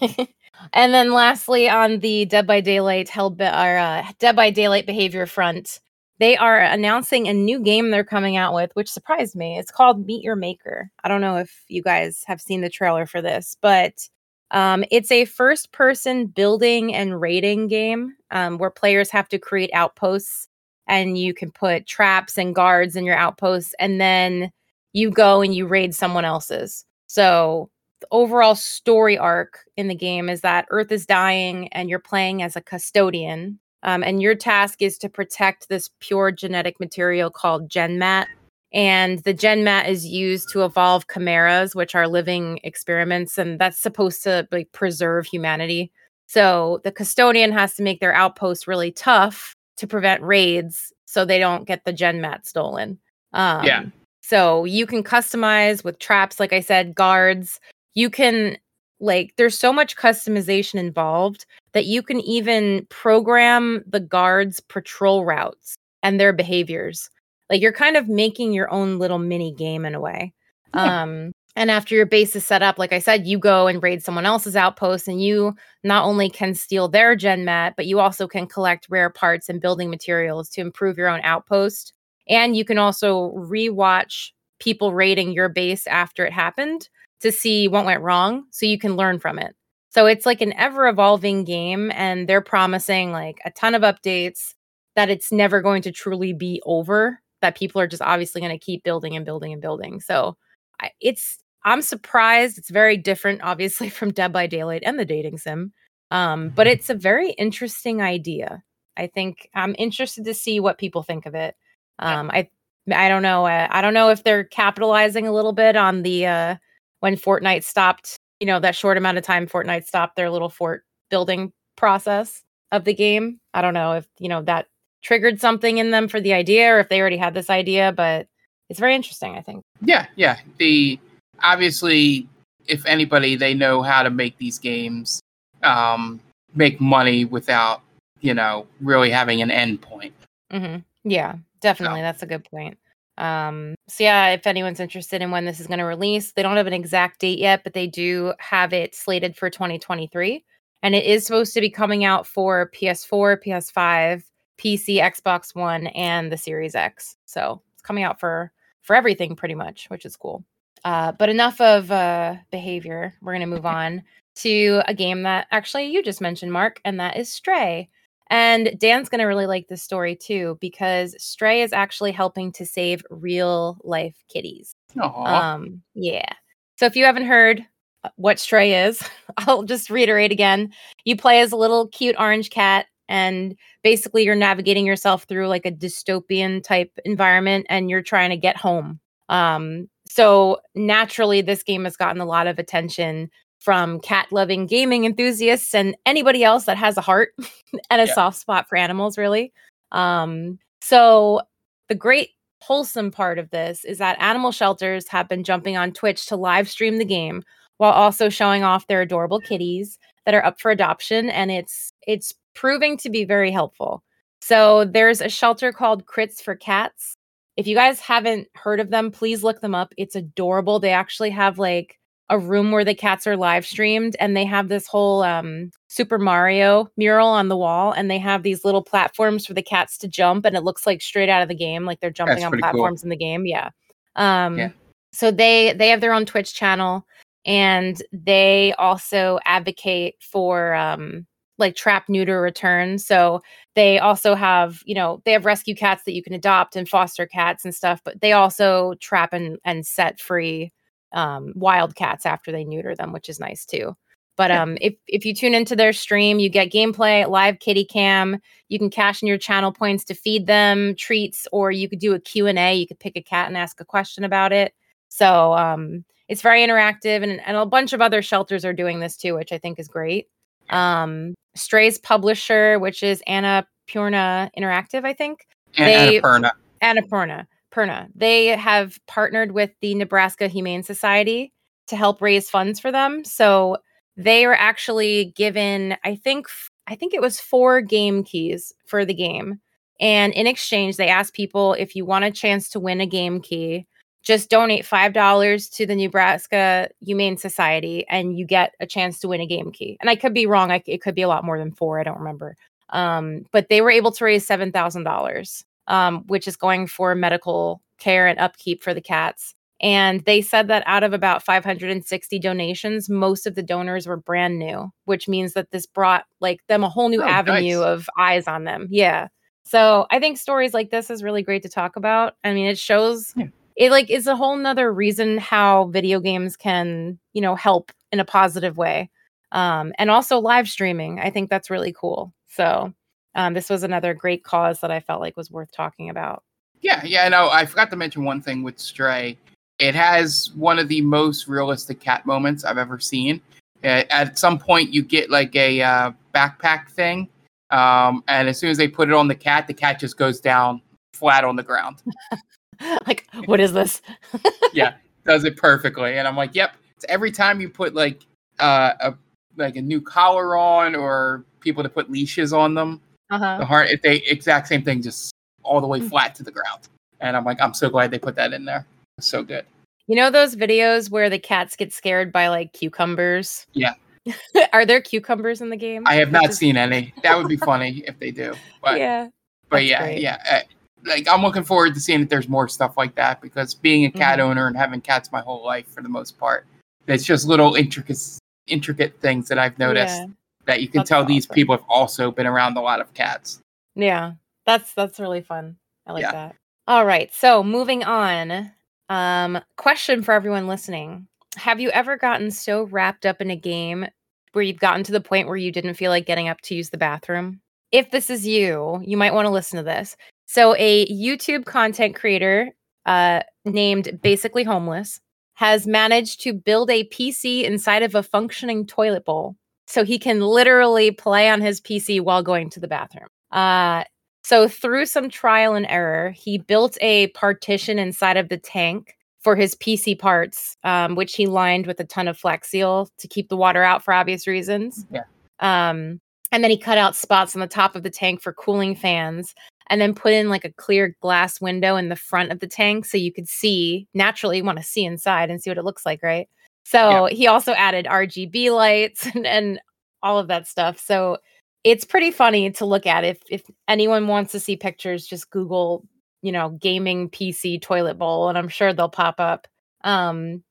B: and then lastly, on the Dead by Daylight hell or uh, Dead by Daylight behavior front, they are announcing a new game they're coming out with, which surprised me. It's called Meet Your Maker. I don't know if you guys have seen the trailer for this, but um, it's a first person building and raiding game um, where players have to create outposts and you can put traps and guards in your outposts and then you go and you raid someone else's. So the overall story arc in the game is that Earth is dying and you're playing as a custodian. Um, and your task is to protect this pure genetic material called GenMat. And the gen mat is used to evolve chimeras which are living experiments and that's supposed to like preserve humanity. So the custodian has to make their outpost really tough to prevent raids so they don't get the gen mat stolen.
A: Um, yeah.
B: so you can customize with traps like i said guards. You can like there's so much customization involved that you can even program the guards patrol routes and their behaviors like you're kind of making your own little mini game in a way. Yeah. Um, and after your base is set up, like I said, you go and raid someone else's outpost, and you not only can steal their gen mat, but you also can collect rare parts and building materials to improve your own outpost. And you can also rewatch people raiding your base after it happened to see what went wrong so you can learn from it. So it's like an ever evolving game, and they're promising like a ton of updates that it's never going to truly be over that people are just obviously going to keep building and building and building. So I, it's I'm surprised. It's very different, obviously, from Dead by Daylight and the dating sim. Um, but mm-hmm. it's a very interesting idea. I think I'm interested to see what people think of it. Um, I I don't know. Uh, I don't know if they're capitalizing a little bit on the uh, when Fortnite stopped. You know that short amount of time Fortnite stopped their little fort building process of the game. I don't know if you know that triggered something in them for the idea or if they already had this idea, but it's very interesting, I think.
A: Yeah, yeah. The obviously if anybody they know how to make these games um make money without, you know, really having an end point.
B: hmm Yeah, definitely. So. That's a good point. Um, so yeah, if anyone's interested in when this is going to release, they don't have an exact date yet, but they do have it slated for 2023. And it is supposed to be coming out for PS4, PS5, PC, Xbox One, and the Series X. So it's coming out for for everything pretty much, which is cool. Uh, but enough of uh, behavior. We're gonna move on to a game that actually you just mentioned, Mark, and that is Stray. And Dan's gonna really like this story too because Stray is actually helping to save real life kitties.
A: Aww.
B: Um, yeah. So if you haven't heard uh, what Stray is, I'll just reiterate again. You play as a little cute orange cat and basically you're navigating yourself through like a dystopian type environment and you're trying to get home um, so naturally this game has gotten a lot of attention from cat loving gaming enthusiasts and anybody else that has a heart and a yeah. soft spot for animals really um, so the great wholesome part of this is that animal shelters have been jumping on twitch to live stream the game while also showing off their adorable kitties that are up for adoption and it's it's proving to be very helpful. So there's a shelter called Crits for Cats. If you guys haven't heard of them, please look them up. It's adorable. They actually have like a room where the cats are live streamed and they have this whole um, Super Mario mural on the wall and they have these little platforms for the cats to jump and it looks like straight out of the game like they're jumping
A: That's
B: on
A: pretty cool.
B: platforms in the game. Yeah. Um
A: Yeah.
B: so they they have their own Twitch channel and they also advocate for um like trap neuter return. So they also have, you know, they have rescue cats that you can adopt and foster cats and stuff, but they also trap and and set free um wild cats after they neuter them, which is nice too. But um if if you tune into their stream, you get gameplay, live kitty cam, you can cash in your channel points to feed them treats or you could do a Q&A, you could pick a cat and ask a question about it. So um it's very interactive and, and a bunch of other shelters are doing this too, which I think is great. Um Stray's publisher, which is Anna Purna Interactive, I think.
A: And
B: They-
A: Annapurna.
B: Annapurna. Purna. They have partnered with the Nebraska Humane Society to help raise funds for them. So they are actually given, I think, I think it was four game keys for the game. And in exchange, they asked people if you want a chance to win a game key, just donate $5 to the Nebraska Humane Society and you get a chance to win a game key. And I could be wrong. I, it could be a lot more than four. I don't remember. Um, but they were able to raise $7,000 um, which is going for medical care and upkeep for the cats. And they said that out of about 560 donations, most of the donors were brand new, which means that this brought like them a whole new
A: Oh,
B: avenue
A: nice.
B: of eyes on them. Yeah. So I think stories like this is really great to talk about. I mean, it shows
A: Yeah.
B: it like is a whole nother reason how video games can, you know, help in a positive way. Um, and also live streaming. I think that's really cool. So um, this was another great cause that I felt like was worth talking about.
A: Yeah, yeah, no, I forgot to mention one thing with Stray. It has one of the most realistic cat moments I've ever seen. Uh, at some point, you get like a uh, backpack thing, um, and as soon as they put it on the cat, the cat just goes down flat on the ground.
B: like, what is this?
A: yeah, does it perfectly, and I'm like, yep. It's every time you put like uh, a like a new collar on, or people to put leashes on them,
B: Uh-huh.
A: the heart, if they exact same thing, just all the way
B: Mm.
A: flat to the ground. And I'm like, I'm so glad they put that in there. It's so good.
B: You know those videos where the cats get scared by like cucumbers?
A: Yeah.
B: Are there cucumbers in the game?
A: I have not seen any. That would be funny if they do. But
B: yeah.
A: but yeah,
B: great.
A: yeah. uh, like I'm looking forward to seeing if there's more stuff like that because being a cat
B: Mhm.
A: owner and having cats my whole life for the most part, it's just little intricate intricate things that I've noticed
B: Yeah.
A: That you can
B: That's
A: tell these people have also been around a lot of cats.
B: Yeah. That's that's really fun. I like
A: Yeah.
B: that. All right. So moving on. Um, question for everyone listening. Have you ever gotten so wrapped up in a game where you've gotten to the point where you didn't feel like getting up to use the bathroom? If this is you, you might want to listen to this. So a YouTube content creator uh named Basically Homeless has managed to build a PC inside of a functioning toilet bowl so he can literally play on his PC while going to the bathroom. Uh, so through some trial and error, he built a partition inside of the tank for his PC parts, um, which he lined with a ton of Flex Seal to keep the water out for obvious reasons.
A: Yeah.
B: Um, and then he cut out spots on the top of the tank for cooling fans and then put in like a clear glass window in the front of the tank so you could see naturally you want to see inside and see what it looks like, right? So he also added RGB lights and, and all of that stuff. So it's pretty funny to look at. If if anyone wants to see pictures, just Google, you know, gaming PC toilet bowl, and I'm sure they'll pop up. Um,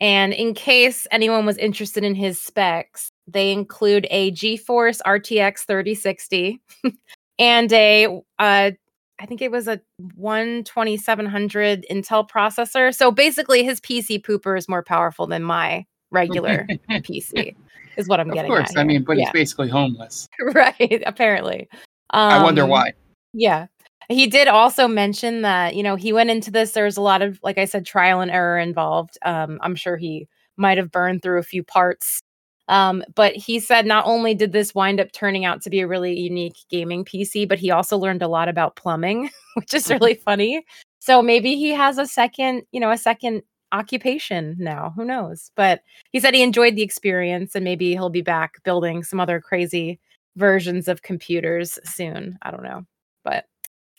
B: and in case anyone was interested in his specs, they include a GeForce RTX 3060 and a uh I think it was a 12700 Intel processor. So basically his PC pooper is more powerful than my regular PC. Is what I'm
A: Of
B: getting Of
A: course,
B: at.
A: I mean, but
B: yeah.
A: he's basically homeless.
B: right, apparently.
A: I wonder
B: Um,
A: why.
B: yeah. He did also mention that, you know, he went into this. There's a lot of, like I said, trial and error involved. Um, I'm sure he might have burned through a few parts. Um, but he said not only did this wind up turning out to be a really unique gaming PC, but he also learned a lot about plumbing, which is really funny. So maybe he has a second, you know, a second occupation now. Who knows? But he said he enjoyed the experience and maybe he'll be back building some other crazy versions of computers soon. I don't know. But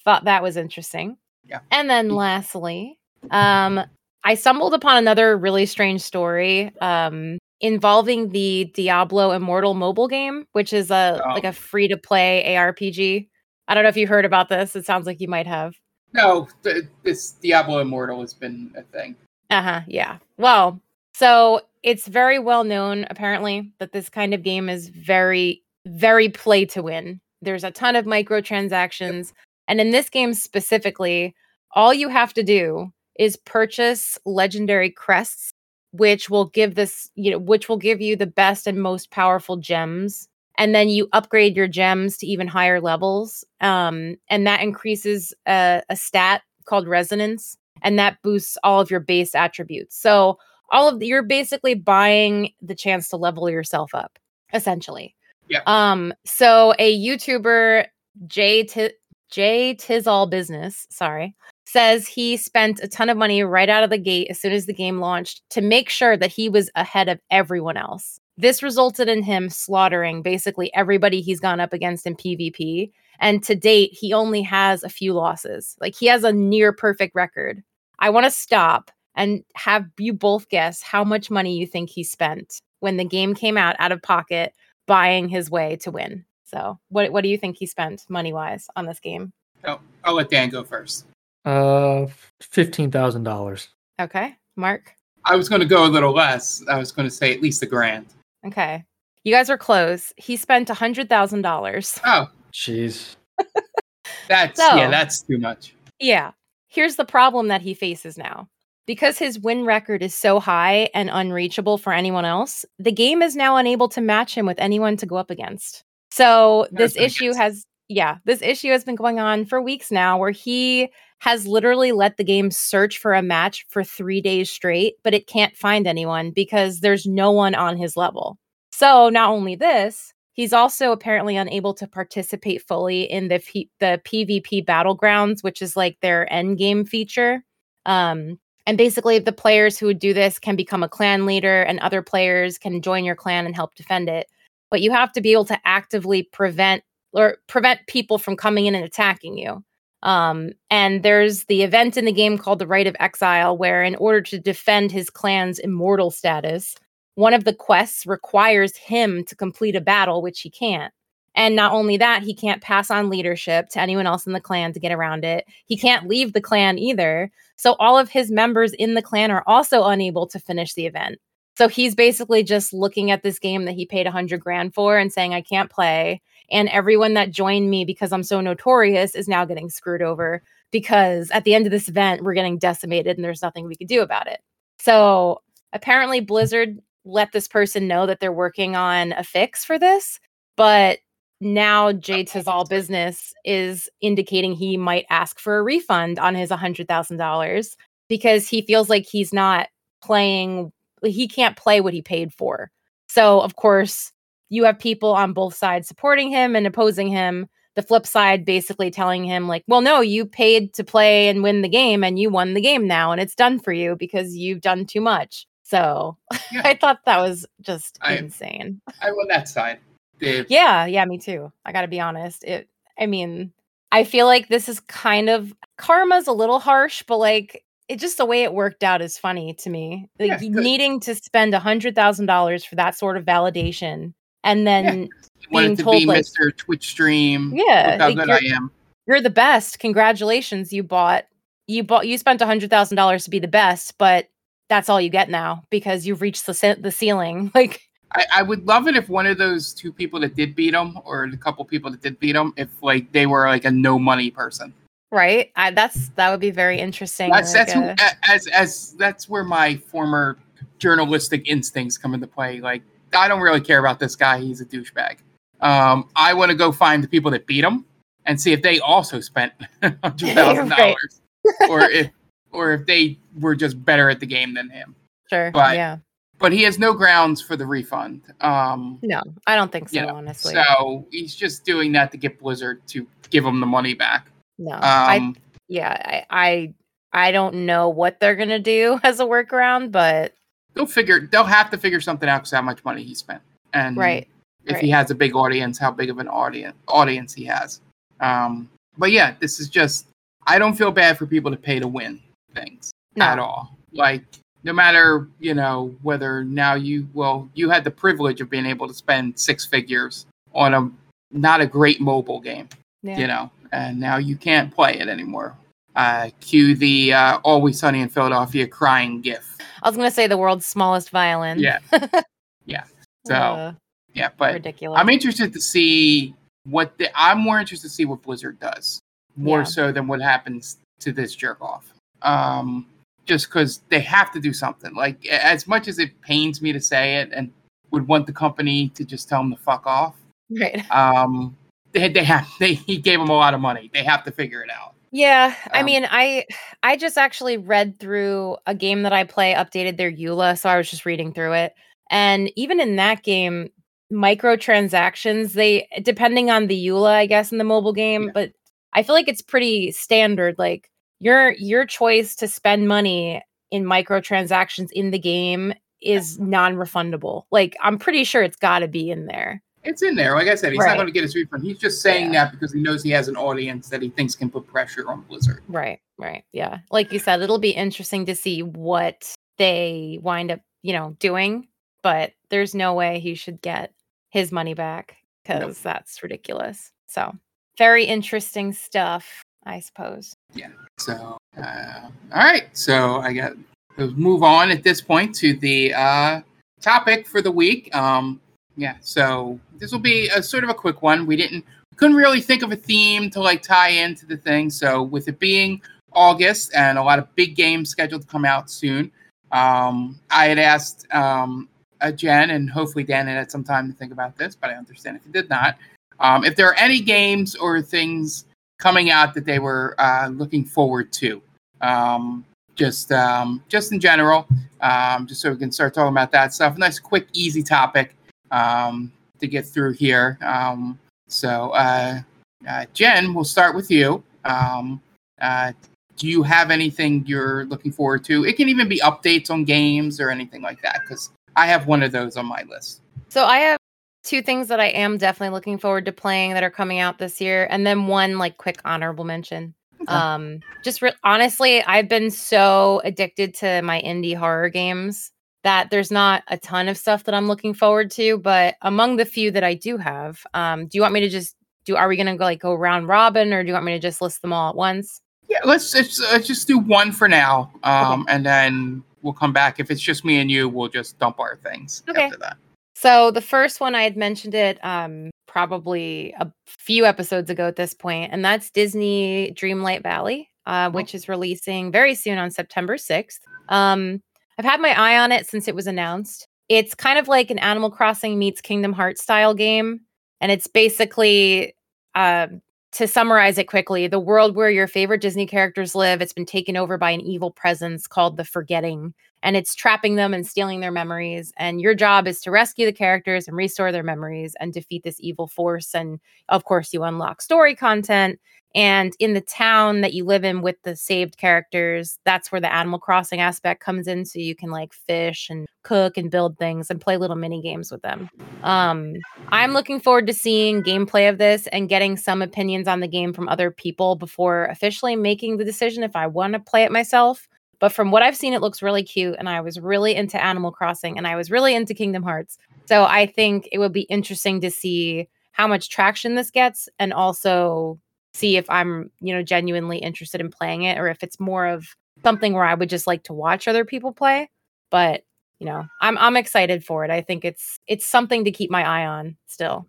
B: thought that was interesting.
A: Yeah.
B: And then lastly, um, I stumbled upon another really strange story um, involving the Diablo Immortal mobile game, which is a
A: Oh.
B: like a free to play ARPG. I don't know if you heard about this. It sounds like you might have.
A: No, th- this Diablo Immortal has been a thing.
B: Uh huh. Yeah. Well, so it's very well known, apparently, that this kind of game is very, very play to win. There's a ton of microtransactions. And in this game specifically, all you have to do is purchase legendary crests, which will give this, you know, which will give you the best and most powerful gems. And then you upgrade your gems to even higher levels. Um, and that increases a, a stat called resonance and that boosts all of your base attributes. So all of the, you're basically buying the chance to level yourself up, essentially.
A: Yeah.
B: Um. So a YouTuber, Jay T- JTisAllBusiness, sorry, says he spent a ton of money right out of the gate as soon as the game launched to make sure that he was ahead of everyone else. This resulted in him slaughtering basically everybody he's gone up against in PvP. And to date, he only has a few losses. Like he has a near perfect record. I want to stop and have you both guess how much money you think he spent when the game came out out of pocket buying his way to win. So, what what do you think he spent money wise on this game?
A: Oh, I'll let Dan go first.
C: Uh, fifteen thousand dollars.
B: Okay, Mark.
A: I was going to go a little less. I was going to say at least a grand.
B: Okay, you guys are close. He spent a hundred thousand dollars.
A: Oh,
C: Jeez.
A: that's
B: So-
A: yeah, that's too much.
B: Yeah. Here's the problem that he faces now. Because his win record is so high and unreachable for anyone else, the game is now unable to match him with anyone to go up against. So this issue has yeah, this issue has been going on for weeks now where he has literally let the game search for a match for 3 days straight, but it can't find anyone because there's no one on his level. So not only this, he's also apparently unable to participate fully in the P- the PvP battlegrounds, which is like their end game feature. Um, and basically, the players who would do this can become a clan leader, and other players can join your clan and help defend it. But you have to be able to actively prevent or prevent people from coming in and attacking you. Um, and there's the event in the game called the Rite of Exile, where in order to defend his clan's immortal status, one of the quests requires him to complete a battle, which he can't. And not only that, he can't pass on leadership to anyone else in the clan to get around it. He can't leave the clan either. So all of his members in the clan are also unable to finish the event. So he's basically just looking at this game that he paid a hundred grand for and saying, I can't play. And everyone that joined me because I'm so notorious is now getting screwed over because at the end of this event, we're getting decimated and there's nothing we could do about it. So apparently, Blizzard let this person know that they're working on a fix for this, but now JTisAllBusiness is indicating he might ask for a refund on his $100,000 because he feels like he's not playing, he can't play what he paid for. So, of course, you have people on both sides supporting him and opposing him. The flip side basically telling him, like, well, no, you paid to play and win the game and you won the game now and it's done for you because you've done too much. So
A: Yeah.
B: I thought that was just
A: I-
B: insane.
A: I'm on that side. The,
B: Yeah, yeah, me too. I got to be honest. It I mean, I feel like this is kind of karma's a little harsh, but like it just the way it worked out is funny to me. Like
A: Yeah,
B: needing to spend a hundred thousand dollars for that sort of validation, and then
A: He wanted
B: being
A: to
B: told,
A: be
B: like-
A: Mr. Twitch stream.
B: Yeah,
A: how
B: like
A: good
B: you're-
A: I am.
B: you're the best. Congratulations, you bought you bought you spent a hundred thousand dollars to be the best, but that's all you get now because you've reached the the ceiling. Like
A: I, I would love it if one of those two people that did beat him, or the couple people that did beat him, if like they were like a no money person.
B: Right, I, that's that would be very interesting.
A: That's
B: like
A: that's
B: a-
A: who, as as that's where my former journalistic instincts come into play. Like I don't really care about this guy; he's a douchebag. Um, I want to go find the people that beat him and see if they also spent hundred thousand dollars, or if or if they were just better at the game than him.
B: sure,
A: but-
B: yeah.
A: But he has no grounds for the refund. Um,
B: No, I don't think so.
A: you know,
B: honestly,
A: so he's just doing that to get Blizzard to give him the money back.
B: No.
A: Um,
B: I yeah, I, I I don't know what they're gonna do as a workaround, but
A: they'll figure they'll have to figure something out because how much money he spent and
B: right.
A: if
B: right.
A: he has a big audience, how big of an audience audience he has. Um, but yeah, this is just I don't feel bad for people to pay to win things
B: No.
A: at all. Like no matter you know whether now you well you had the privilege of being able to spend six figures on a not a great mobile game,
B: Yeah.
A: you know, and now you can't play it anymore. Uh, cue the uh, Always Sunny in Philadelphia crying gif.
B: I was gonna say the world's smallest violin.
A: Yeah, yeah. So
B: Uh,
A: yeah, but
B: ridiculous.
A: I'm interested to see what the, I'm more interested to see what Blizzard does more
B: Yeah.
A: so than what happens to this jerk off. Um, just because they have to do something. Like as much as it pains me to say it, and would want the company to just tell them to fuck off.
B: right.
A: Um, they they have they he gave them a lot of money. They have to figure it out.
B: Yeah, I
A: Um,
B: mean, I I just actually read through a game that I play updated their EULA, so I was just reading through it. And even in that game, microtransactions, they depending on the EULA, I guess, in the mobile game,
A: Yeah.
B: but I feel like it's pretty standard. Like your your choice to spend money in microtransactions in the game is non-refundable. Like I'm pretty sure it's got to be in there.
A: It's in there. Like I said, he's
B: Right.
A: not going to get his refund. He's just saying
B: Yeah.
A: that because he knows he has an audience that he thinks can put pressure on Blizzard.
B: Right, right. Yeah. Like you said, it'll be interesting to see what they wind up, you know, doing, but there's no way he should get his money back because
A: Nope.
B: that's ridiculous. So, very interesting stuff, I suppose. Yeah.
A: So, uh, all right. So I got to move on at this point to the uh, topic for the week. Um, yeah. So this will be a sort of a quick one. We didn't, couldn't really think of a theme to like tie into the thing. So with it being August and a lot of big games scheduled to come out soon, um, I had asked um, uh, Jen and hopefully Dan had some time to think about this, but I understand if he did not. Um, if there are any games or things coming out that they were uh, looking forward to. Um, just um, just in general, um, just so we can start talking about that stuff. Nice, quick, easy topic um, to get through here. Um, so, uh, uh, Jen, we'll start with you. Um, uh, do you have anything you're looking forward to? It can even be updates on games or anything like that, because I have one of those on my list.
B: So, I have two things that I am definitely looking forward to playing that are coming out this year, and then one like quick honorable mention.
A: Okay.
B: Um, just re- honestly, I've been so addicted to my indie horror games that there's not a ton of stuff that I'm looking forward to. But among the few that I do have, um, do you want me to just do? Are we gonna go like go round robin, or do you want me to just list them all at once?
A: Yeah, let's let's, let's just do one for now, um, and then we'll come back. If it's just me and you, we'll just dump our things
B: Okay.
A: after that.
B: So the first one I had mentioned it um probably a few episodes ago at this point, and that's Disney Dreamlight Valley, uh, which is releasing very soon on September 6th. Um I've had my eye on it since it was announced. It's kind of like an Animal Crossing meets Kingdom Hearts style game, and it's basically uh, to summarize it quickly, the world where your favorite Disney characters live, it's been taken over by an evil presence called the Forgetting and it's trapping them and stealing their memories. And your job is to rescue the characters and restore their memories and defeat this evil force. And of course, you unlock story content. And in the town that you live in with the saved characters, that's where the Animal Crossing aspect comes in. So you can like fish and cook and build things and play little mini games with them. Um, I'm looking forward to seeing gameplay of this and getting some opinions on the game from other people before officially making the decision if I want to play it myself. But from what I've seen, it looks really cute. And I was really into Animal Crossing and I was really into Kingdom Hearts. So I think it would be interesting to see how much traction this gets and also see if I'm, you know, genuinely interested in playing it or if it's more of something where I would just like to watch other people play. But, you know, I'm I'm excited for it. I think it's it's something to keep my eye on still.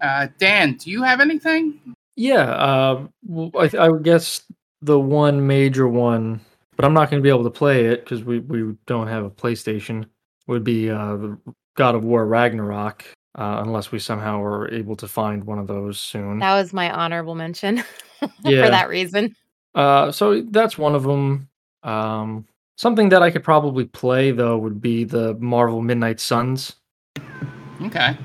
A: Uh, Dan, do you have anything?
C: Yeah, uh, well, I, I would guess the one major one, but I'm not going to be able to play it because we, we don't have a PlayStation. Would be uh, God of War Ragnarok, uh, unless we somehow are able to find one of those soon.
B: That was my honorable mention
C: Yeah.
B: for that reason.
C: Uh, so that's one of them. Um, something that I could probably play though would be the Marvel Midnight Suns.
A: Okay.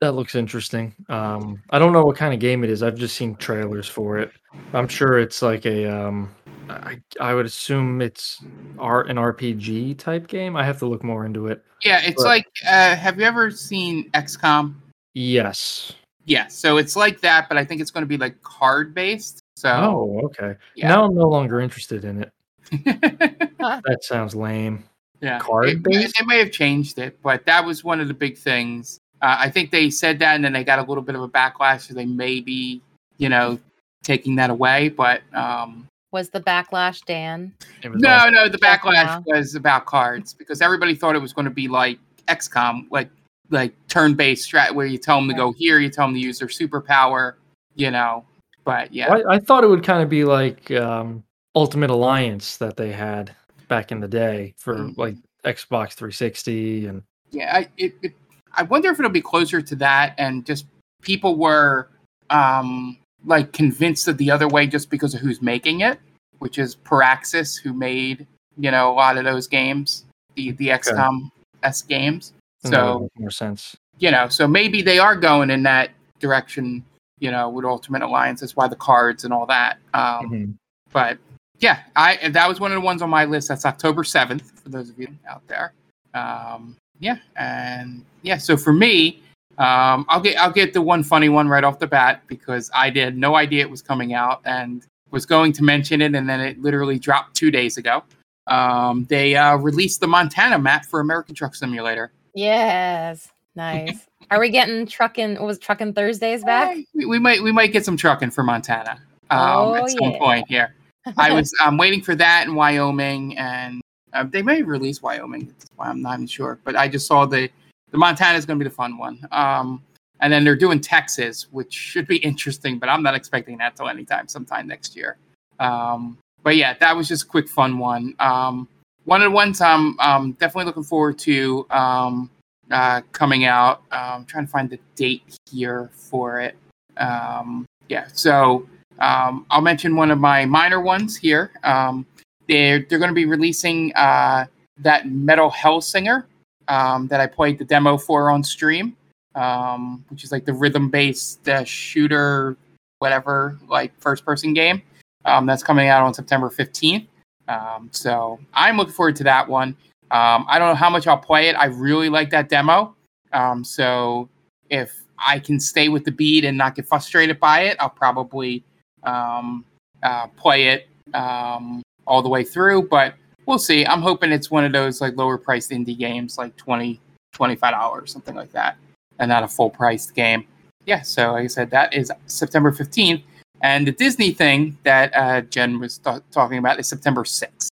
C: That looks interesting. Um, I don't know what kind of game it is. I've just seen trailers for it. I'm sure it's like a um, I I would assume it's art an RPG type game. I have to look more into it.
A: Yeah, it's
C: But-
A: like uh, have you ever seen XCOM?
C: Yes.
A: Yeah, so it's like that, but I think it's going to be like card based. So
C: Oh, okay.
A: yeah.
C: Now I'm no longer interested in it. That sounds lame.
A: yeah,
C: Card based?
A: They may have changed it, but that was one of the big things. Uh, I think they said that, and then they got a little bit of a backlash. So they may be, you know, taking that away. But um,
B: Was the backlash, Dan?
A: No,
C: awesome.
A: no, the backlash
B: now.
A: was about cards because everybody thought it was going to be like XCOM, like like turn based strat, where you tell them to go here, you tell them to use their superpower, you know. But yeah,
C: I, I thought it would kind of be like um, Ultimate Alliance that they had back in the day for
A: Mhm.
C: like Xbox 360 and
A: yeah, I it, it, I wonder if it'll be closer to that, and just people were um like convinced of the other way just because of who's making it, which is Firaxis, who made you know a lot of those games, the the XCOM S games.
C: that would
A: So
C: more sense.
A: you know, so maybe they are going in that direction, you know, with Ultimate Alliance. That's why the cards and all that. Um,
C: Mhm.
A: But yeah, I that was one of the ones on my list. That's October seventh for those of you out there. Um, yeah, and yeah, so for me, um, I'll get I'll get the one funny one right off the bat because I did no idea it was coming out and was going to mention it, and then it literally dropped two days ago. Um, they uh, released the Montana map for American Truck Simulator.
B: Yes. Nice. Are we getting trucking? Was trucking Thursdays back?
A: Eh, We, we might we might get some trucking for Montana um,
B: Oh,
A: at some
B: yeah.
A: point here. I was I'm waiting for that in Wyoming, and uh, they may release Wyoming. That's why I'm not even sure. But I just saw the the Montana is going to be the fun one. Um, and then they're doing Texas, which should be interesting, but I'm not expecting that till anytime, sometime next year. Um, but yeah, that was just a quick fun one. Um, one of the ones I'm um, definitely looking forward to um, uh, coming out. Um, I'm trying to find the date here for it. Um, yeah, so um, I'll mention one of my minor ones here. Um, they're they're going to be releasing uh, that Metal Hellsinger um, that I played the demo for on stream, um, which is like the rhythm based uh, shooter, whatever, like first person game. Um, that's coming out on September 15th. Um, so I'm looking forward to that one. Um, I don't know how much I'll play it. I really like that demo. Um, so if I can stay with the beat and not get frustrated by it, I'll probably uh, play it all the way through. But we'll see. I'm hoping it's one of those like lower priced indie games, like 20 $25, something like that, and not a full priced game. Yeah, so like I said, that is September 15th. And the Disney thing that uh, Jen was ta- talking about is September 6th.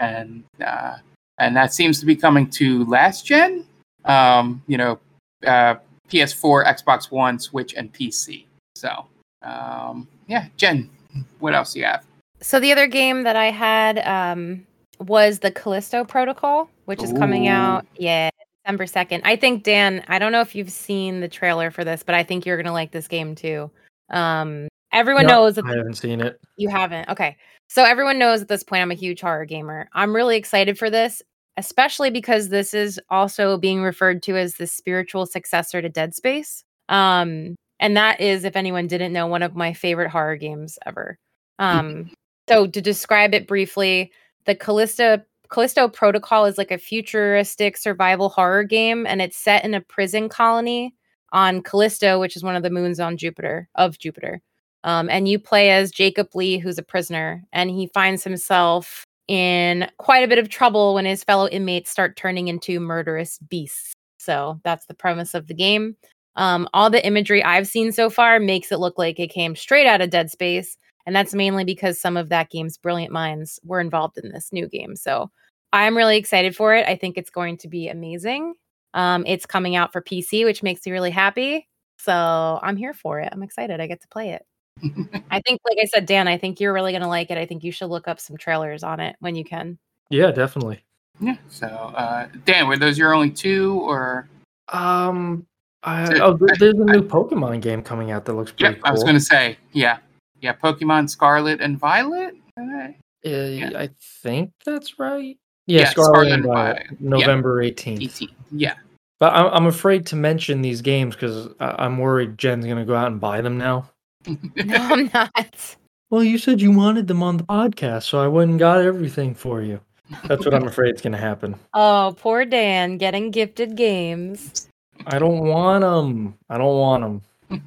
A: And uh, and that seems to be coming to last gen, um, you know, uh, PS4, Xbox One, Switch, and PC. So, um, yeah, Jen, what else do you have?
B: So the other game that I had um, was the Callisto Protocol, which is coming out. Yeah, December second. I think Dan. I don't know if you've seen the trailer for this, but I think you're gonna like this game too. Um, everyone
C: No,
B: knows that
C: I haven't seen it.
B: You haven't. Okay. So everyone knows at this point I'm a huge horror gamer. I'm really excited for this, especially because this is also being referred to as the spiritual successor to Dead Space. Um and that is if anyone didn't know one of my favorite horror games ever. Um so to describe it briefly, the Callisto Callisto Protocol is like a futuristic survival horror game and it's set in a prison colony on Callisto, which is one of the moons on Jupiter of Jupiter. Um, and you play as Jacob Lee, who's a prisoner, and he finds himself in quite a bit of trouble when his fellow inmates start turning into murderous beasts. So that's the premise of the game. Um, all the imagery I've seen so far makes it look like it came straight out of Dead Space, and that's mainly because some of that game's brilliant minds were involved in this new game. So I'm really excited for it. I think it's going to be amazing. Um, it's coming out for PC, which makes me really happy. So I'm here for it. I'm excited. I get to play it. I think, like I said, Dan, I think you're really going to like it. I think you should look up some trailers on it when you can.
C: Yeah, definitely.
A: Yeah. So, uh, Dan, were those your only two, or?
C: Um, I, oh, there's a new Pokemon game coming out that looks pretty
A: Yeah,
C: cool.
A: I was going to say, yeah, yeah, Pokemon Scarlet and Violet. Uh, yeah.
C: I think that's right. Yeah,
A: Yeah,
C: Scarlet,
A: Scarlet
C: and
A: and
C: Violet,
A: Violet.
C: November 18th.
A: 18. Yeah.
C: But I'm, I'm afraid to mention these games because I'm worried Jen's going to go out and buy them now.
B: No, I'm not.
C: Well, you said you wanted them on the podcast, so I went and got everything for you. That's what I'm afraid is going to happen.
B: Oh, poor Dan getting gifted games.
C: I don't want them. I don't want them.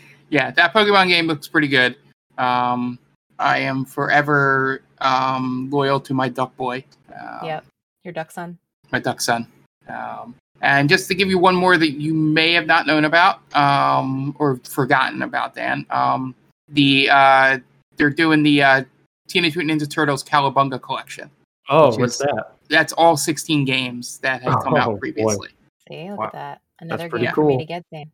A: yeah, that Pokemon game looks pretty good. Um, I am forever um, loyal to my duck boy. Uh,
B: Yep. Your duck son.
A: my duck son. Um, and just to give you one more that you may have not known about um, or forgotten about, Dan, um, the uh, they're doing the uh, Teenage Mutant Ninja Turtles Cowabunga collection.
C: Oh, what's
A: is-
C: that?
A: That's all 16 games that had come
C: Oh,
A: out
C: boy.
A: previously.
B: See, look
C: Wow.
B: at that. Another
C: pretty
B: game for me
C: cool.
B: to get Dan.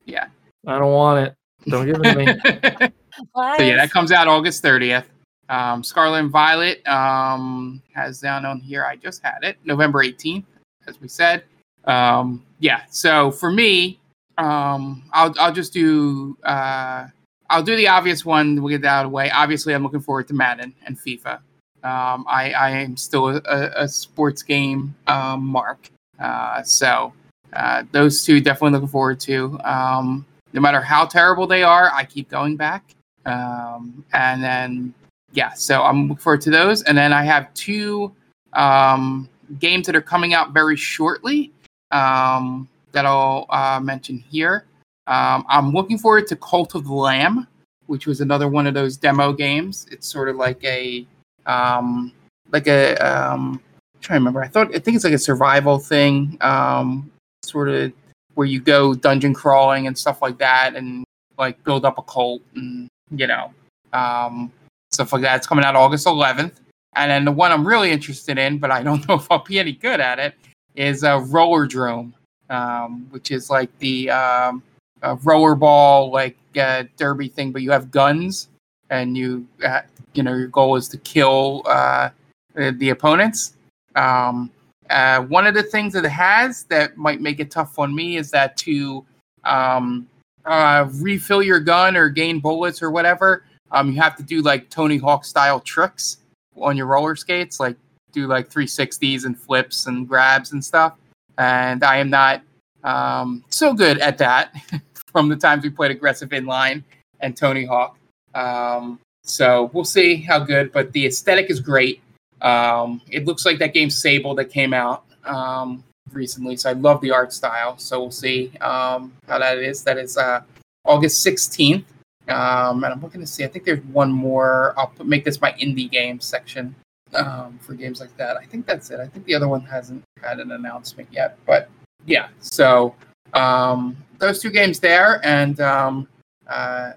C: I don't want it. Don't give it to me.
A: so yeah, that comes out August 30th. Um, Scarlet and Violet um, has down on here. I just had it November 18th, as we said. Um, yeah. So for me, um, I'll I'll just do uh, I'll do the obvious one. We'll get that out of the way. Obviously, I'm looking forward to Madden and FIFA. Um, I I am still a, a, sports game um, mark. Uh, so uh, those two definitely looking forward to. Um, no matter how terrible they are, I keep going back. Um, and then, yeah, so I'm looking forward to those. And then I have two um, games that are coming out very shortly um, that I'll uh, mention here. Um, I'm looking forward to Cult of the Lamb, which was another one of those demo games. It's sort of like a, um, like a, um, I'm trying to remember. I thought I think it's like a survival thing, um, sort of where you go dungeon crawling and stuff like that, and like build up a cult and you know um, like that. It's coming out August 11th, and then the one I'm really interested in, but I don't know if I'll be any good at it, is uh, Rollerdrome, um, which is like the um, uh, roller ball like uh, derby thing, but you have guns and you uh, you know your goal is to kill uh, uh, the opponents. Um, uh, one of the things that it has that might make it tough on me is that to um, uh, refill your gun or gain bullets or whatever, um, you have to do like Tony Hawk style tricks on your roller skates, like do like 360s and flips and grabs and stuff. And I am not um, so good at that from the times we played aggressive inline and Tony Hawk. Um, so we'll see how good, but the aesthetic is great. Um, it looks like that game Sable that came out um, recently, so I love the art style. So we'll see um, how that is. That is uh, August 16th. Um, and I'm looking to see, I think there's one more. I'll put, make this my indie game section um, for games like that. I think that's it. I think the other one hasn't had an announcement yet, but yeah. So um, those two games there, and um, uh,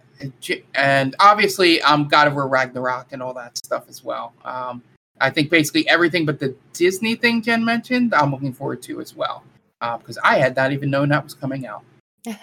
A: and obviously um, God of War Ragnarok and all that stuff as well. Um, I think basically everything but the Disney thing Jen mentioned, I'm looking forward to as well because I had not even known that was coming out.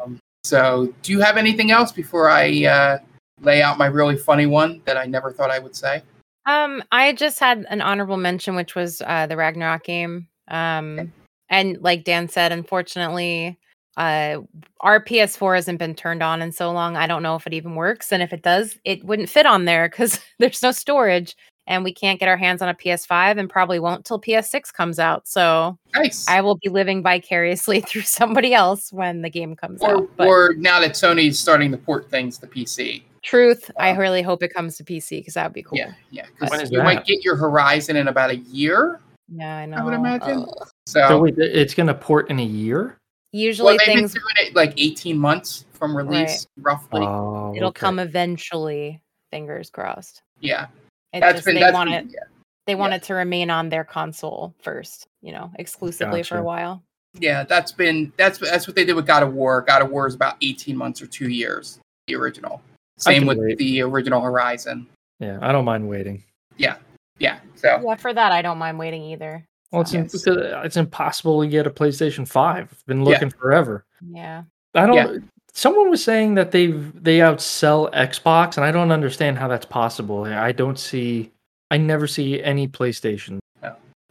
A: Um, so, do you have anything else before I uh, lay out my really funny one that I never thought I would say?
B: Um, I just had an honorable mention, which was uh, the Ragnarok game. Um, and like Dan said, unfortunately, uh, our PS4 hasn't been turned on in so long. I don't know if it even works, and if it does, it wouldn't fit on there because there's no storage, and we can't get our hands on a PS5, and probably won't till PS6 comes out. So
A: Nice.
B: I will be living vicariously through somebody else when the game comes
A: or,
B: out. But
A: or now that Sony's starting to port things to PC.
B: truth, I
A: uh,
B: really hope it comes to PC because that would be cool.
A: Yeah, yeah. Because you
C: that?
A: might get your Horizon in about a year.
B: Yeah, I know.
A: I would imagine.
B: Ugh.
A: So,
C: So wait, it's going to port in a year?
B: Usually
A: well, they've been
B: things
A: doing it like 18 months from release, roughly.
C: Oh,
B: it'll
C: okay.
B: come eventually. Fingers crossed.
A: yeah,
B: It
A: that's
B: just
A: been
B: they
A: that's
B: want
A: been,
B: it
A: yeah.
B: they want
A: yeah.
B: it to remain on their console first, you know, exclusively for a while.
A: Yeah, that's been that's that's what they did with God of War. God of War is about 18 months or two years, the original. Same with
C: wait.
A: the original Horizon.
C: Yeah, I don't mind waiting.
A: Yeah, yeah. so
B: Yeah, for that I don't mind waiting either.
C: Well, it's,
B: So,
C: in-
A: Yes.
C: Uh, it's impossible to get a PlayStation 5. I've been
A: Yeah.
C: looking forever.
B: yeah.
C: I don't.
A: Yeah.
C: Someone was saying that they they outsell Xbox, and I don't understand how that's possible. I don't see. I never see any PlayStation.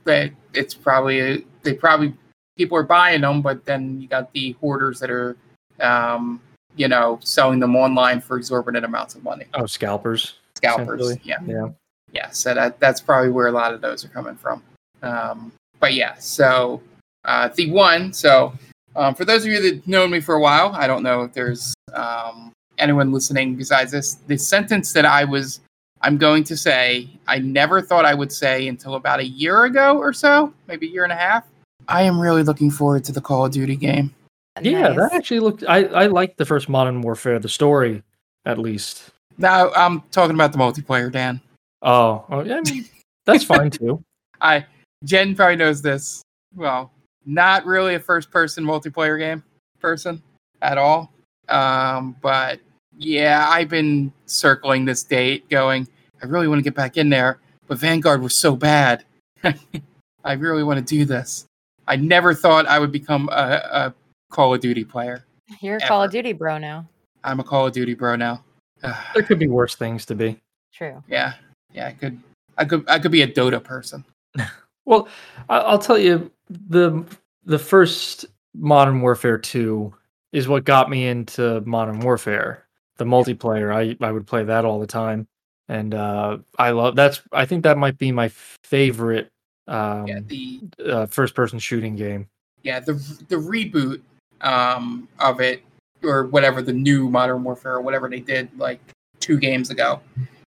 A: but it's probably they probably people are buying them, but then you got the hoarders that are, um, you know, selling them online for exorbitant amounts of money.
C: Oh, scalpers.
A: Scalpers. Yeah.
C: Yeah.
A: yeah so that that's probably where a lot of those are coming from um, but yeah so uh, the one so um, for those of you that've known me for a while i don't know if there's um, anyone listening besides this, the sentence that I was I'm going to say I never thought I would say until about a year ago or so, maybe a year and a half. I am really looking forward to the Call of Duty game.
C: Yeah,
B: Nice.
C: that actually looked. I I liked the first Modern Warfare, the story, at least.
A: Now I'm talking about the multiplayer, Dan.
C: Oh, oh yeah, I mean that's fine too.
A: I Jen probably knows this. Well, not really a first person multiplayer game person at all. Um, but yeah, I've been circling this date going, I really want to get back in there, but Vanguard was so bad. I really want to do this. I never thought I would become a, a Call of Duty player.
B: You're a Call of. Duty bro now.
A: I'm a Call of Duty bro now.
C: There could be worse things to be.
B: True.
A: yeah, yeah, I could, I could, I could be a Dota person.
C: Well, I- I'll tell you the the first Modern Warfare two is what got me into Modern Warfare. The multiplayer, I I would play that all the time, and uh, I love that's. I think that might be my favorite um,
A: Yeah, the
C: uh, first person shooting game.
A: yeah the the reboot um of it or whatever the new modern warfare or whatever they did like two games ago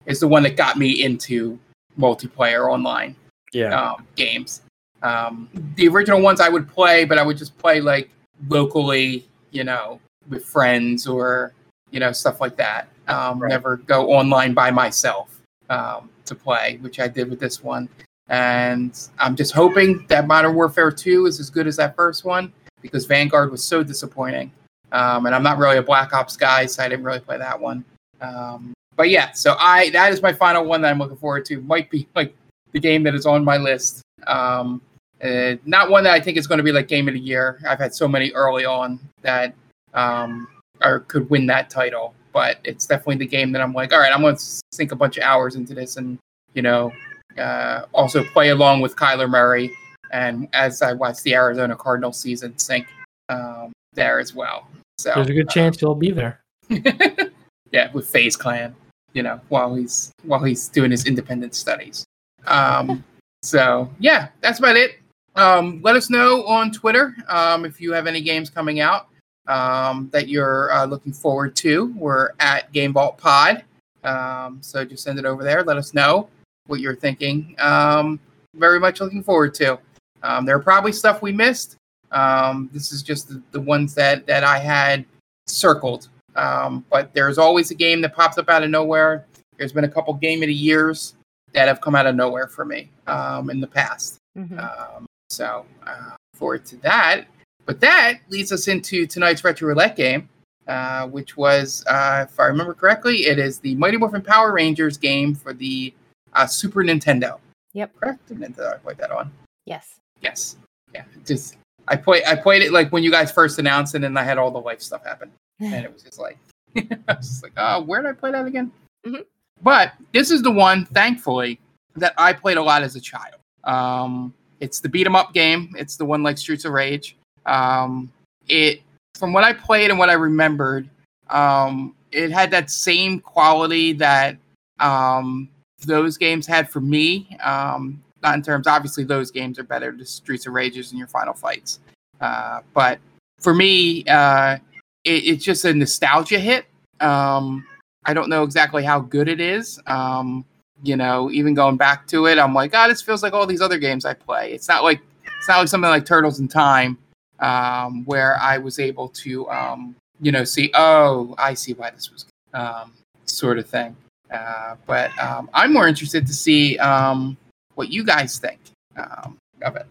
A: is the one that got me into multiplayer online
C: Yeah,
A: um, games um the original ones i would play but i would just play like locally you know with friends or you know stuff like that um
C: Right.
A: never go online by myself um to play which i did with this one and I'm just hoping that Modern Warfare 2 is as good as that first one because Vanguard was so disappointing. Um, and I'm not really a Black Ops guy, so I didn't really play that one. Um, but yeah, so I that is my final one that I'm looking forward to. Might be like the game that is on my list. Um, uh, not one that I think is going to be like game of the year. I've had so many early on that um, or could win that title, but it's definitely the game that I'm like, all right, I'm going to sink a bunch of hours into this and you know uh, also play along with Kyler Murray, and as I watch the Arizona Cardinals season sink um, there as well. So
C: there's a good chance he'll be there.
A: yeah, with FaZe Clan, you know, while he's while he's doing his independent studies. Um, so yeah, that's about it. Um, let us know on Twitter um, if you have any games coming out um, that you're uh, looking forward to. We're at Game Vault Pod, um, so just send it over there. Let us know what you're thinking. Um, very much looking forward to. Um, there are probably stuff we missed. Um, this is just the, the ones that that I had circled. Um, but there's always a game that pops up out of nowhere. There's been a couple game of the years that have come out of nowhere for me um, in the past.
B: Mhm.
A: Um, so uh, forward to that. But that leads us into tonight's retro roulette game, uh, which was, uh, if I remember correctly, it is the Mighty Morphin Power Rangers game for the uh, Super Nintendo.
B: Yep.
A: Correct. Nintendo I played that on.
B: Yes.
A: Yes. Yeah. Just I played. I played it like when you guys first announced it, and I had all the life stuff happen, and it was just like, I was just like, oh, where did I play that again?
B: Mhm.
A: But this is the one, thankfully, that I played a lot as a child. Um, it's the beat 'em up game. It's the one like Streets of Rage. Um, it from what I played and what I remembered, um, it had that same quality that um, those games had for me. Um, not in terms, obviously, those games are better to Streets of Rages and your Final Fights. Uh, but for me, uh, it, it's just a nostalgia hit. Um, I don't know exactly how good it is. Um, you know, even going back to it, I'm like, oh, this feels like all these other games I play. It's not like it's not like something like Turtles in Time, um, where I was able to, um, you know, see, oh, I see why this was, good, um, sort of thing. Uh, but um, I'm more interested to see um, what you guys think um, of it.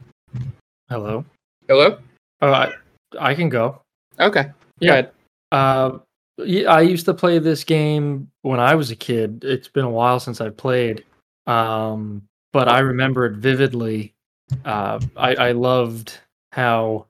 C: Hello.
A: Hello.
C: Oh, I, I can go.
A: Okay.
C: Yeah.
A: ahead.
C: Uh, yeah, I used to play this game when I was a kid. It's been a while since I played, um, but I remember it vividly. Uh, I, I loved how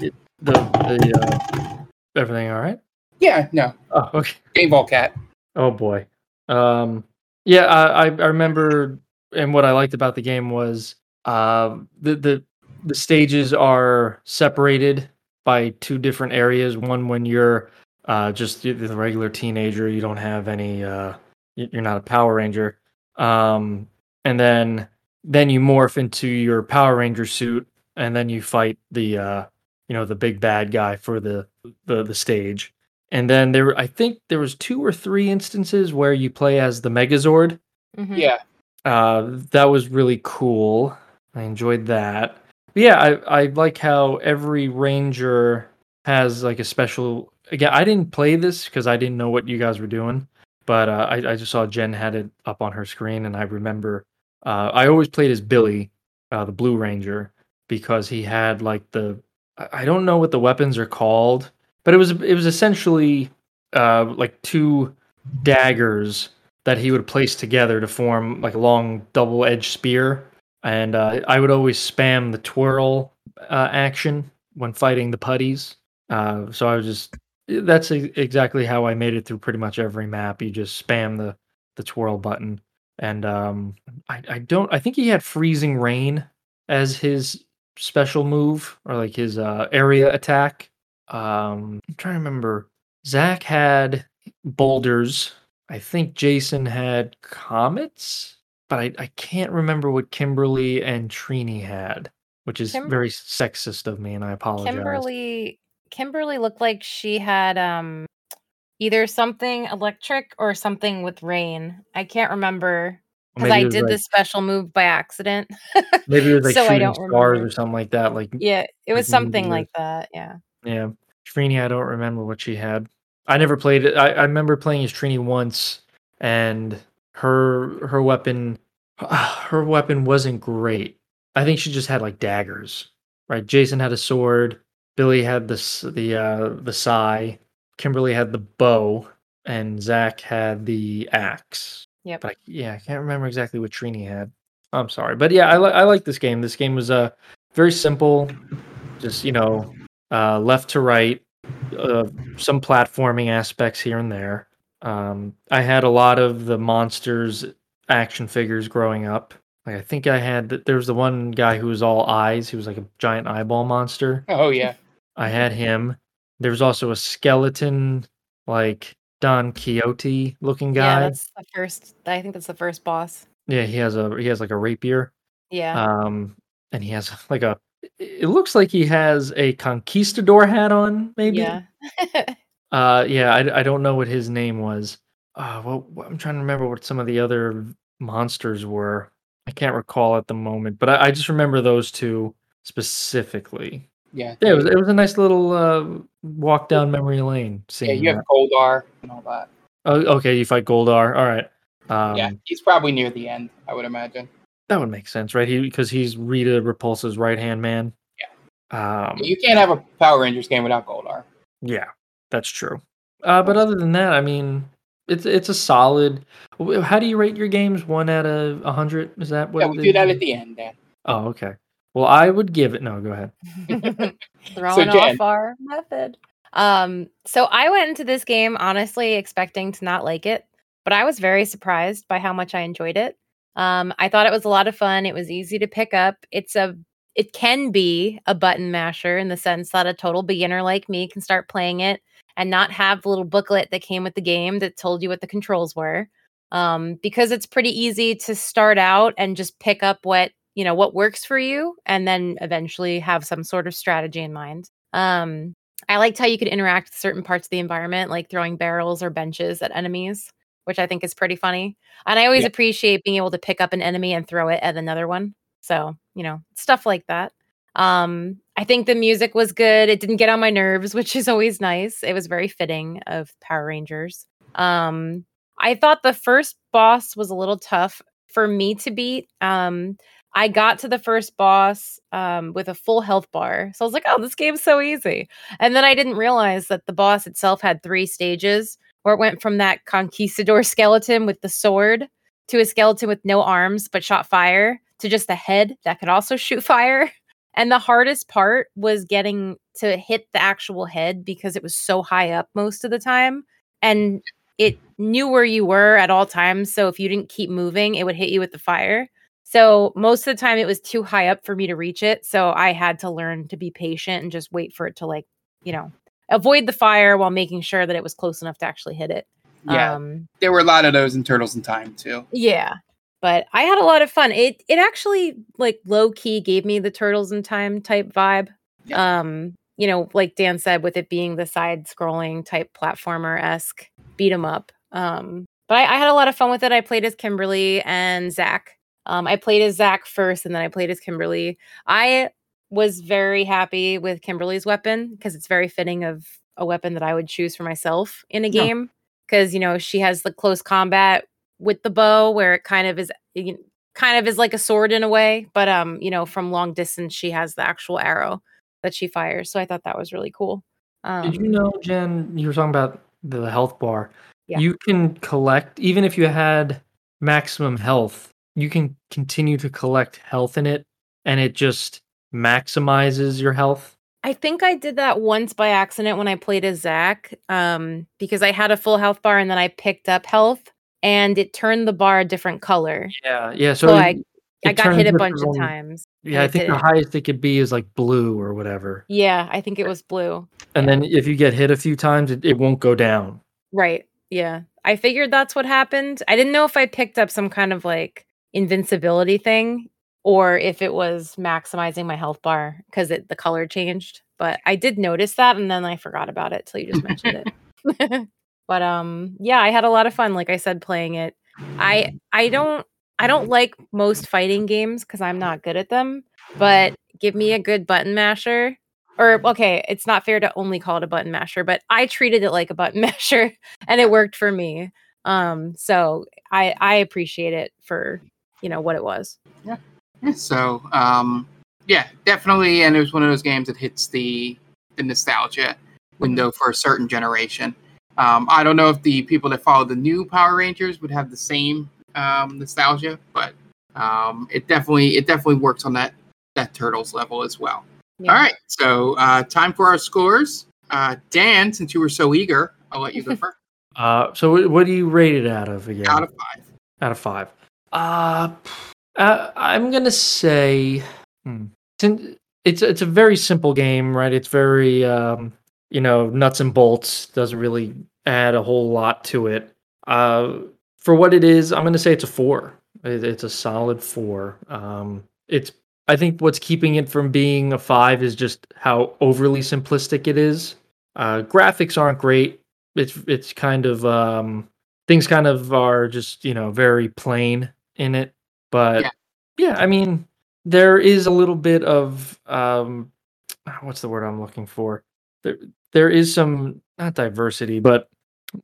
C: it, the the uh, everything. All right.
A: Yeah. No.
C: Oh, okay.
A: Game Vault Cat.
C: Oh boy. Um, yeah, I, I I remember, and what I liked about the game was uh, the the the stages are separated by two different areas. One when you're uh, just the the regular teenager, you don't have any, uh, you're not a Power Ranger, um, and then then you morph into your Power Ranger suit, and then you fight the uh, you know the big bad guy for the the the stage. And then there, I think there was two or three instances where you play as the Megazord.
B: Mhm.
A: Yeah.
C: Uh, that was really cool. I enjoyed that. But yeah, I I like how every ranger has like a special. Again, I didn't play this because I didn't know what you guys were doing, but uh, I I just saw Jen had it up on her screen, and I remember uh, I always played as Billy, uh, the Blue Ranger, because he had like the I don't know what the weapons are called, but it was it was essentially uh, like two daggers that he would place together to form like a long double edged spear. And uh, I would always spam the twirl uh, action when fighting the putties. Uh, so I was just that's exactly how I made it through pretty much every map. You just spam the the twirl button, and um, I, I don't. I think he had freezing rain as his special move or like his uh, area attack. Um, I'm trying to remember. Zach had boulders. I think Jason had comets, but I, I can't remember what Kimberly and Trini had, which is
B: Kim-
C: very sexist of me, and I apologize.
B: Kimberly Kimberly looked like she had um either something electric or something with rain. I can't remember because I did
C: like-
B: this special move by accident.
C: Maybe it was like
B: so
C: shooting stars
B: remember.
C: or something like that. Like
B: Yeah, it was
C: Like
B: something like that. Yeah.
C: Yeah, Trini, I don't remember what she had. I never played it. I, I remember playing as Trini once, and her her weapon, her weapon wasn't great. I think she just had like daggers. Right, Jason had a sword. Billy had the the uh, the sai. Kimberly had the bow, and Zach had the axe.
B: Yep.
C: But I, yeah, I can't remember exactly what Trini had. I'm sorry, but yeah, I li- I like this game. This game was uh very simple, just you know, uh, left to right, uh, some platforming aspects here and there. Um, I had a lot of the monsters action figures growing up. Like I think I had th- there was the one guy who was all eyes. He was like a giant eyeball monster.
A: Oh yeah.
C: I had him. There was also a skeleton, like Don Quixote looking guy.
B: Yeah, that's the first. I think that's the first boss.
C: Yeah, he has a he has like a rapier.
B: Yeah.
C: Um, and he has like a. It looks like he has a conquistador hat on. Maybe.
B: yeah.
C: Uh, yeah. I, I don't know what his name was. Uh, well, I'm trying to remember what some of the other monsters were. I can't recall at the moment, but I, I just remember those two specifically.
A: Yeah.
C: Yeah, it was it was a nice little uh, walk down memory lane.
A: Yeah, you have. Goldar and all that.
C: Oh, okay, you fight Goldar. All right. Um,
A: yeah, he's probably near the end, I would imagine.
C: that would make sense, right? He because he's Rita Repulsa's right hand man. Yeah. Um,
A: You can't have a Power Rangers game without Goldar.
C: Yeah, that's true. Uh, but other than that, I mean, it's it's a solid. How do you rate your games? One out of a hundred? Is that what?
A: yeah, we do that at the end, Dan.
C: Oh, okay. Well, I would give it. No, go ahead.
B: Throwing
A: Jen-
B: off our method. Um, so I went into this game honestly expecting to not like it, but I was very surprised by how much I enjoyed it. Um, I thought it was a lot of fun. It was easy to pick up. It's a it can be a button masher in the sense that a total beginner like me can start playing it and not have the little booklet that came with the game that told you what the controls were. Um, because it's pretty easy to start out and just pick up what you know what works for you and then eventually have some sort of strategy in mind. Um, I liked how you could interact with certain parts of the environment, like throwing barrels or benches at enemies, which I think is pretty funny. And I always
A: Yeah.
B: appreciate being able to pick up an enemy and throw it at another one. So, you know, stuff like that. Um, I think the music was good. It didn't get on my nerves, which is always nice. It was very fitting of Power Rangers. Um, I thought the first boss was a little tough for me to beat. Um, I got to the first boss um, with a full health bar. So I was like, oh, this game's so easy. And then I didn't realize that the boss itself had three stages where it went from that conquistador skeleton with the sword to a skeleton with no arms but shot fire to just a head that could also shoot fire. And the hardest part was getting to hit the actual head because it was so high up most of the time. And it knew where you were at all times. So if you didn't keep moving, it would hit you with the fire. So most of the time it was too high up for me to reach it. So I had to learn to be patient and just wait for it to like, you know, avoid the fire while making sure that it was close enough to actually hit it.
A: Yeah,
B: Um
A: there were a lot of those in Turtles in Time too.
B: yeah. But I had a lot of fun. It it actually like low key gave me the turtles in time type vibe.
A: Yeah.
B: Um you know, like Dan said, with it being the side scrolling type platformer esque beat 'em up. Um, but I, I, had a lot of fun with it. I played as Kimberly and Zack. Um, I played as Zach first, and then I played as Kimberly. I was very happy with Kimberly's weapon because it's very fitting of a weapon that I would choose for myself in a game. Because you know she has the close combat with the bow, where it kind of is, you know, kind of is like a sword in a way. But um, you know, from long distance, she has the actual arrow that she fires. So I thought that was really cool.
C: Um, Did you know, Jen? You were talking about the health bar.
B: Yeah.
C: You can collect even if you had maximum health. You can continue to collect health in it, and it just maximizes your health.
B: I think I did that once by accident when I played as Zach um, because I had a full health bar and then I picked up health, and it turned the bar a different color.
C: Yeah, yeah. So,
B: so I I got hit a bunch of times.
C: Yeah, I think the highest it could be is like blue or whatever.
B: Yeah, I think it was blue.
C: And
B: yeah.
C: then if you get hit a few times, it, it won't go down.
B: Right. Yeah. I figured that's what happened. I didn't know if I picked up some kind of like invincibility thing or if it was maximizing my health bar because it the color changed. But I did notice that and then I forgot about it till you just mentioned it. but um yeah, I had a lot of fun, like I said, playing it. I I don't I don't like most fighting games because I'm not good at them, but give me a good button masher. Or okay, it's not fair to only call it a button masher, but I treated it like a button masher and it worked for me. Um, so I I appreciate it for you know what it was.
A: Yeah. yeah so um yeah, definitely and it was one of those games that hits the the nostalgia window for a certain generation. Um, I don't know if the people that follow the new Power Rangers would have the same um, nostalgia, but um, it definitely it definitely works on that that turtles level as well. Yeah. All right, so uh, time for our scores. Uh, Dan, since you were so eager, I'll let you go first.
C: Uh, so what do you rate it out of again?
A: Out of five.
C: Out of five. Uh, uh I'm gonna say, hmm, it's it's a very simple game, right? It's very um, you know nuts and bolts. Doesn't really add a whole lot to it. Uh, for what it is, I'm going to say it's a four. it's a solid four. Um, it's I think what's keeping it from being a five is just how overly simplistic it is. Uh, graphics aren't great. It's it's kind of um, things kind of are just you know very plain in it. But yeah, yeah I mean there is a little bit of um, what's the word I'm looking for? There there is some not diversity, but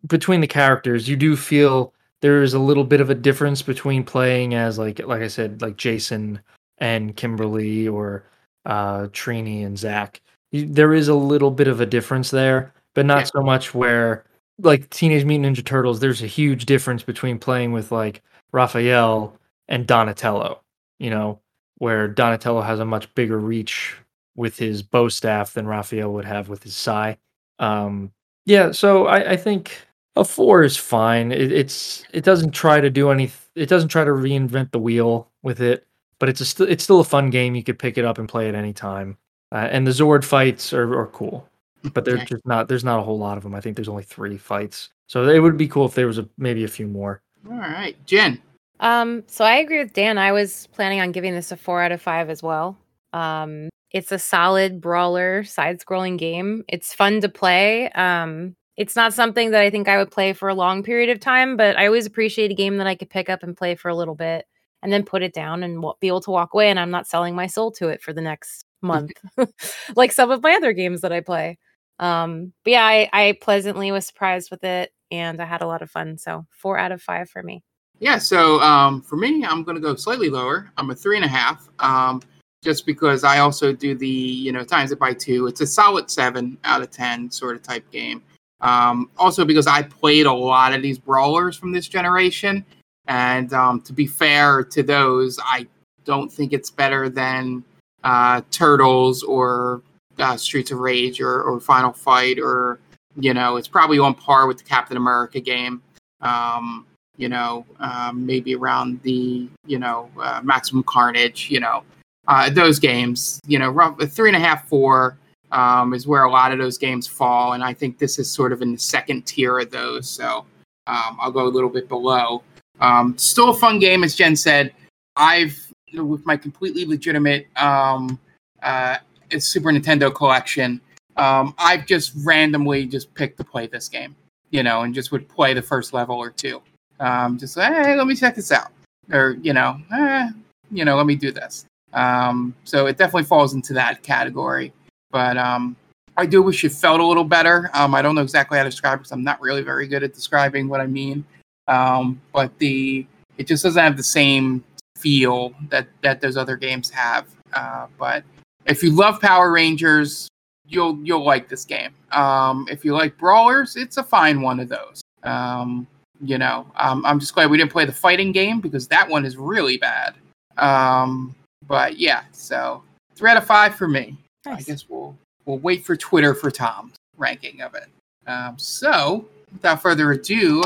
C: between the characters, you do feel there is a little bit of a difference between playing as like like I said like Jason and Kimberly or uh Trini and Zack. There is a little bit of a difference there, but not yeah. so much where like Teenage Mutant Ninja Turtles. There's a huge difference between playing with like Raphael and Donatello. You know, where Donatello has a much bigger reach with his bow staff than Raphael would have with his sai. Um, yeah, so I, I think a four is fine. It, it's it doesn't try to do any. It doesn't try to reinvent the wheel with it, but it's a st- it's still a fun game. You could pick it up and play at any time. Uh, and the Zord fights are, are cool, but they're just not. There's not a whole lot of them. I think there's only three fights, so it would be cool if there was a maybe a few more.
A: All right, Jen.
B: Um, so I agree with Dan. I was planning on giving this a four out of five as well. Um, it's a solid brawler side-scrolling game. It's fun to play. Um, it's not something that I think I would play for a long period of time, but I always appreciate a game that I could pick up and play for a little bit and then put it down and w- be able to walk away and I'm not selling my soul to it for the next month like some of my other games that I play. Um, but yeah, I, I pleasantly was surprised with it and I had a lot of fun. So four out of five for me.
A: Yeah, so um, for me, I'm going to go slightly lower. I'm a three and a half, um, just because I also do the you know times it by two. It's a solid seven out of ten sort of type game. Um, also, because I played a lot of these brawlers from this generation, and um, to be fair to those, I don't think it's better than uh, Turtles or uh, Streets of Rage or, or, Final Fight, or you know, it's probably on par with the Captain America game. Um, you know, um, maybe around the you know uh, Maximum Carnage. You know, uh, those games. You know, rough, three and a half, four um, is where a lot of those games fall, and I think this is sort of in the second tier of those. So um, I'll go a little bit below. Um, still a fun game, as Jen said. I've with my completely legitimate um, uh, Super Nintendo collection. Um, I've just randomly just picked to play this game, you know, and just would play the first level or two. Um, just hey, let me check this out, or you know, eh, you know, let me do this. Um, so it definitely falls into that category. But um, I do wish it felt a little better. Um, I don't know exactly how to describe because I'm not really very good at describing what I mean. Um, but the it just doesn't have the same feel that that those other games have. Uh, but if you love Power Rangers, you'll you'll like this game. Um, if you like brawlers, it's a fine one of those. Um, you know, um, I'm just glad we didn't play the fighting game because that one is really bad. Um, but yeah, so three out of five for me.
B: Nice.
A: I guess we'll we'll wait for Twitter for Tom's ranking of it. Um, so without further ado,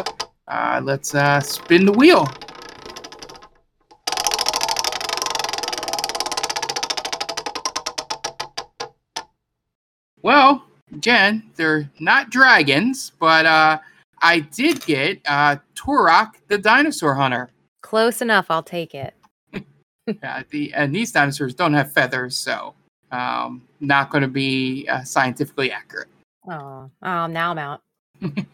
A: uh, let's uh, spin the wheel. Well, Jen, they're not dragons, but uh, I did get uh, Turok the dinosaur hunter.
B: Close enough. I'll take it.
A: Uh, the and these dinosaurs don't have feathers, so um, not going to be uh, scientifically accurate.
B: Oh, oh, now I'm out.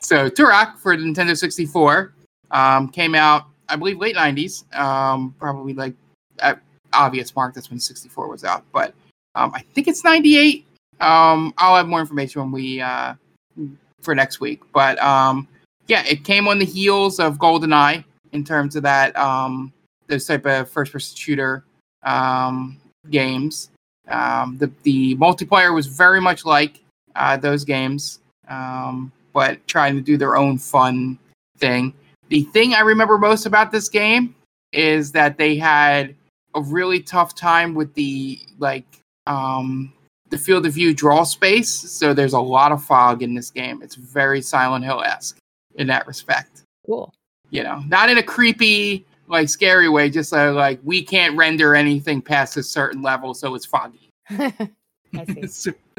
A: So Turok for the Nintendo 64 um, came out, I believe, late 90s. Um, probably like at obvious mark. That's when 64 was out, but um, I think it's 98. Um, I'll have more information when we uh, for next week. But um, yeah, it came on the heels of GoldenEye in terms of that um, those type of first-person shooter um, games. Um, the the multiplayer was very much like uh, those games, um, but trying to do their own fun thing. The thing I remember most about this game is that they had a really tough time with the like um, the field of view draw space. So there's a lot of fog in this game. It's very Silent Hill esque in that respect.
B: Cool.
A: You know, not in a creepy like scary way, just uh, like we can't render anything past a certain level, so it's foggy.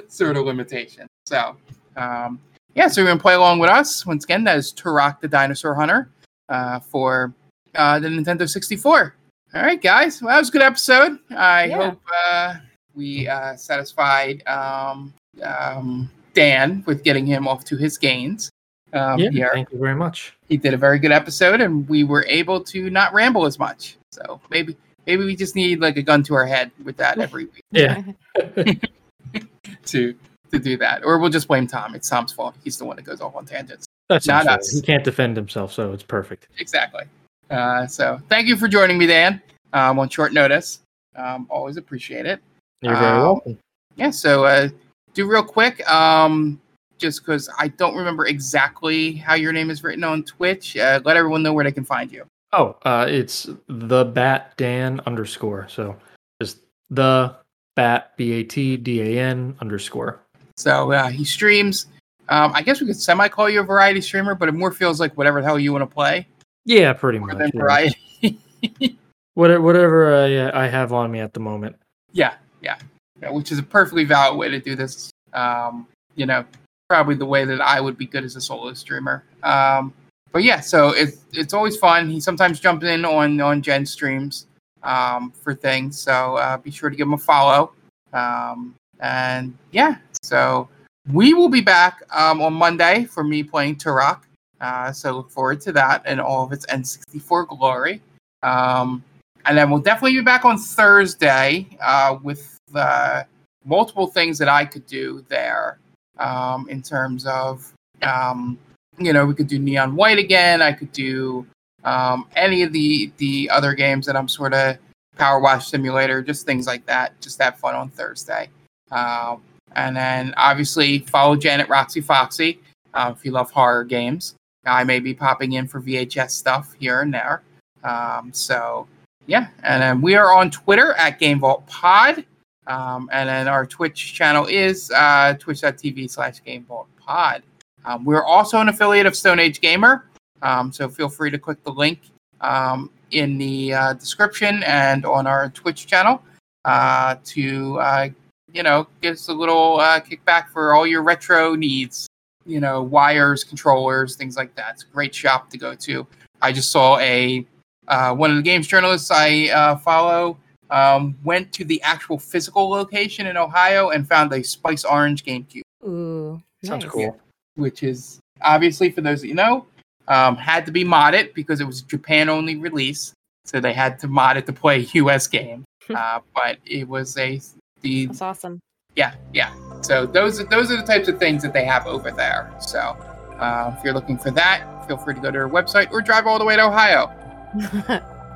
A: Sort of limitation. So, um, yeah, so you're gonna play along with us once again. That is Turok the Dinosaur Hunter uh, for uh, the Nintendo 64. All right, guys. Well, that was a good episode. I
B: Yeah.
A: hope uh, we uh, satisfied um, um, Dan with getting him off to his gains. Um,
C: yeah,
A: here.
C: thank you very much.
A: He did a very good episode, and we were able to not ramble as much. So maybe maybe we just need like a gun to our head with that every week
C: Yeah,
A: to to do that, or we'll just blame Tom. It's Tom's fault. He's the one that goes off on tangents.
C: that's
A: Not
C: not
A: us.
C: He can't defend himself, so it's perfect.
A: Exactly. Uh, so thank you for joining me, Dan, um, on short notice. Um, always appreciate it.
C: You're very
A: Um,
C: welcome.
A: Yeah. So uh, do real quick, um, just because I don't remember exactly how your name is written on Twitch. Uh, let everyone know where they can find you.
C: Oh, uh, it's the bat Dan underscore. So just the bat B A T D A N underscore.
A: So uh, he streams. Um, I guess we could semi call you a variety streamer, but it more feels like whatever the hell you want to play
C: Yeah, pretty
A: more
C: much.
A: than
C: yeah.
A: variety.
C: Whatever, whatever I, I have on me at the moment.
A: yeah, yeah, yeah, which is a perfectly valid way to do this. Um, you know, probably the way that I would be good as a solo streamer. Um, but yeah, so it's it's always fun. He sometimes jumps in on on Jen streams um, for things. So uh, be sure to give him a follow. Um, and yeah, so we will be back um, on Monday for me playing Turok. Uh, so look forward to that and all of its N64 glory. Um, and then we'll definitely be back on Thursday uh, with uh, multiple things that I could do there um, in terms of, um, you know, we could do Neon White again. I could do um, any of the the other games that I'm sort of Power Wash Simulator, just things like that. Just have fun on Thursday. Um, and then obviously follow Janet Roxy Foxy uh, if you love horror games. I may be popping in for VHS stuff here and there. Um, so yeah, and then we are on Twitter at Game Vault Pod. Um, and then our Twitch channel is uh, twitch.tv slash Game Vault Pod. Um, we're also an affiliate of Stone Age Gamer. Um, so feel free to click the link um, in the uh, description and on our Twitch channel uh, to, uh, you know, give us a little uh, kickback for all your retro needs. You know, wires, controllers, things like that. It's a great shop to go to. I just saw a uh, one of the games journalists I uh, follow um, went to the actual physical location in Ohio and found a Spice Orange GameCube,
B: Ooh,
C: Sounds
B: nice.
C: cool.
A: which is obviously for those that you know, um, had to be modded because it was a Japan only release, so they had to mod it to play a US game. uh, but it was a the
B: That's awesome.
A: yeah yeah. So those are those are the types of things that they have over there. So uh, if you're looking for that, feel free to go to their website or drive all the way to Ohio.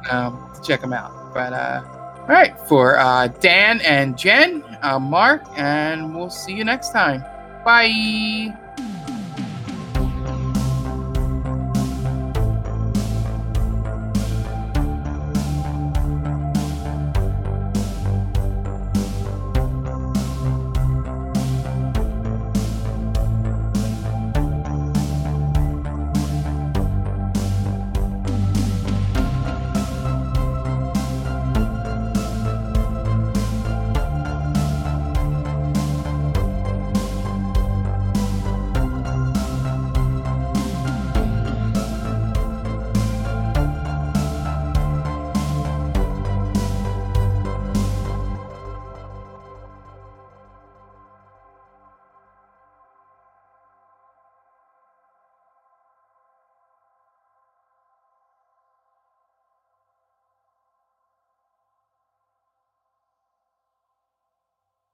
A: Um, check them out. But uh, all right, for uh, Dan and Jen, I'm Mark, and we'll see you next time. Bye.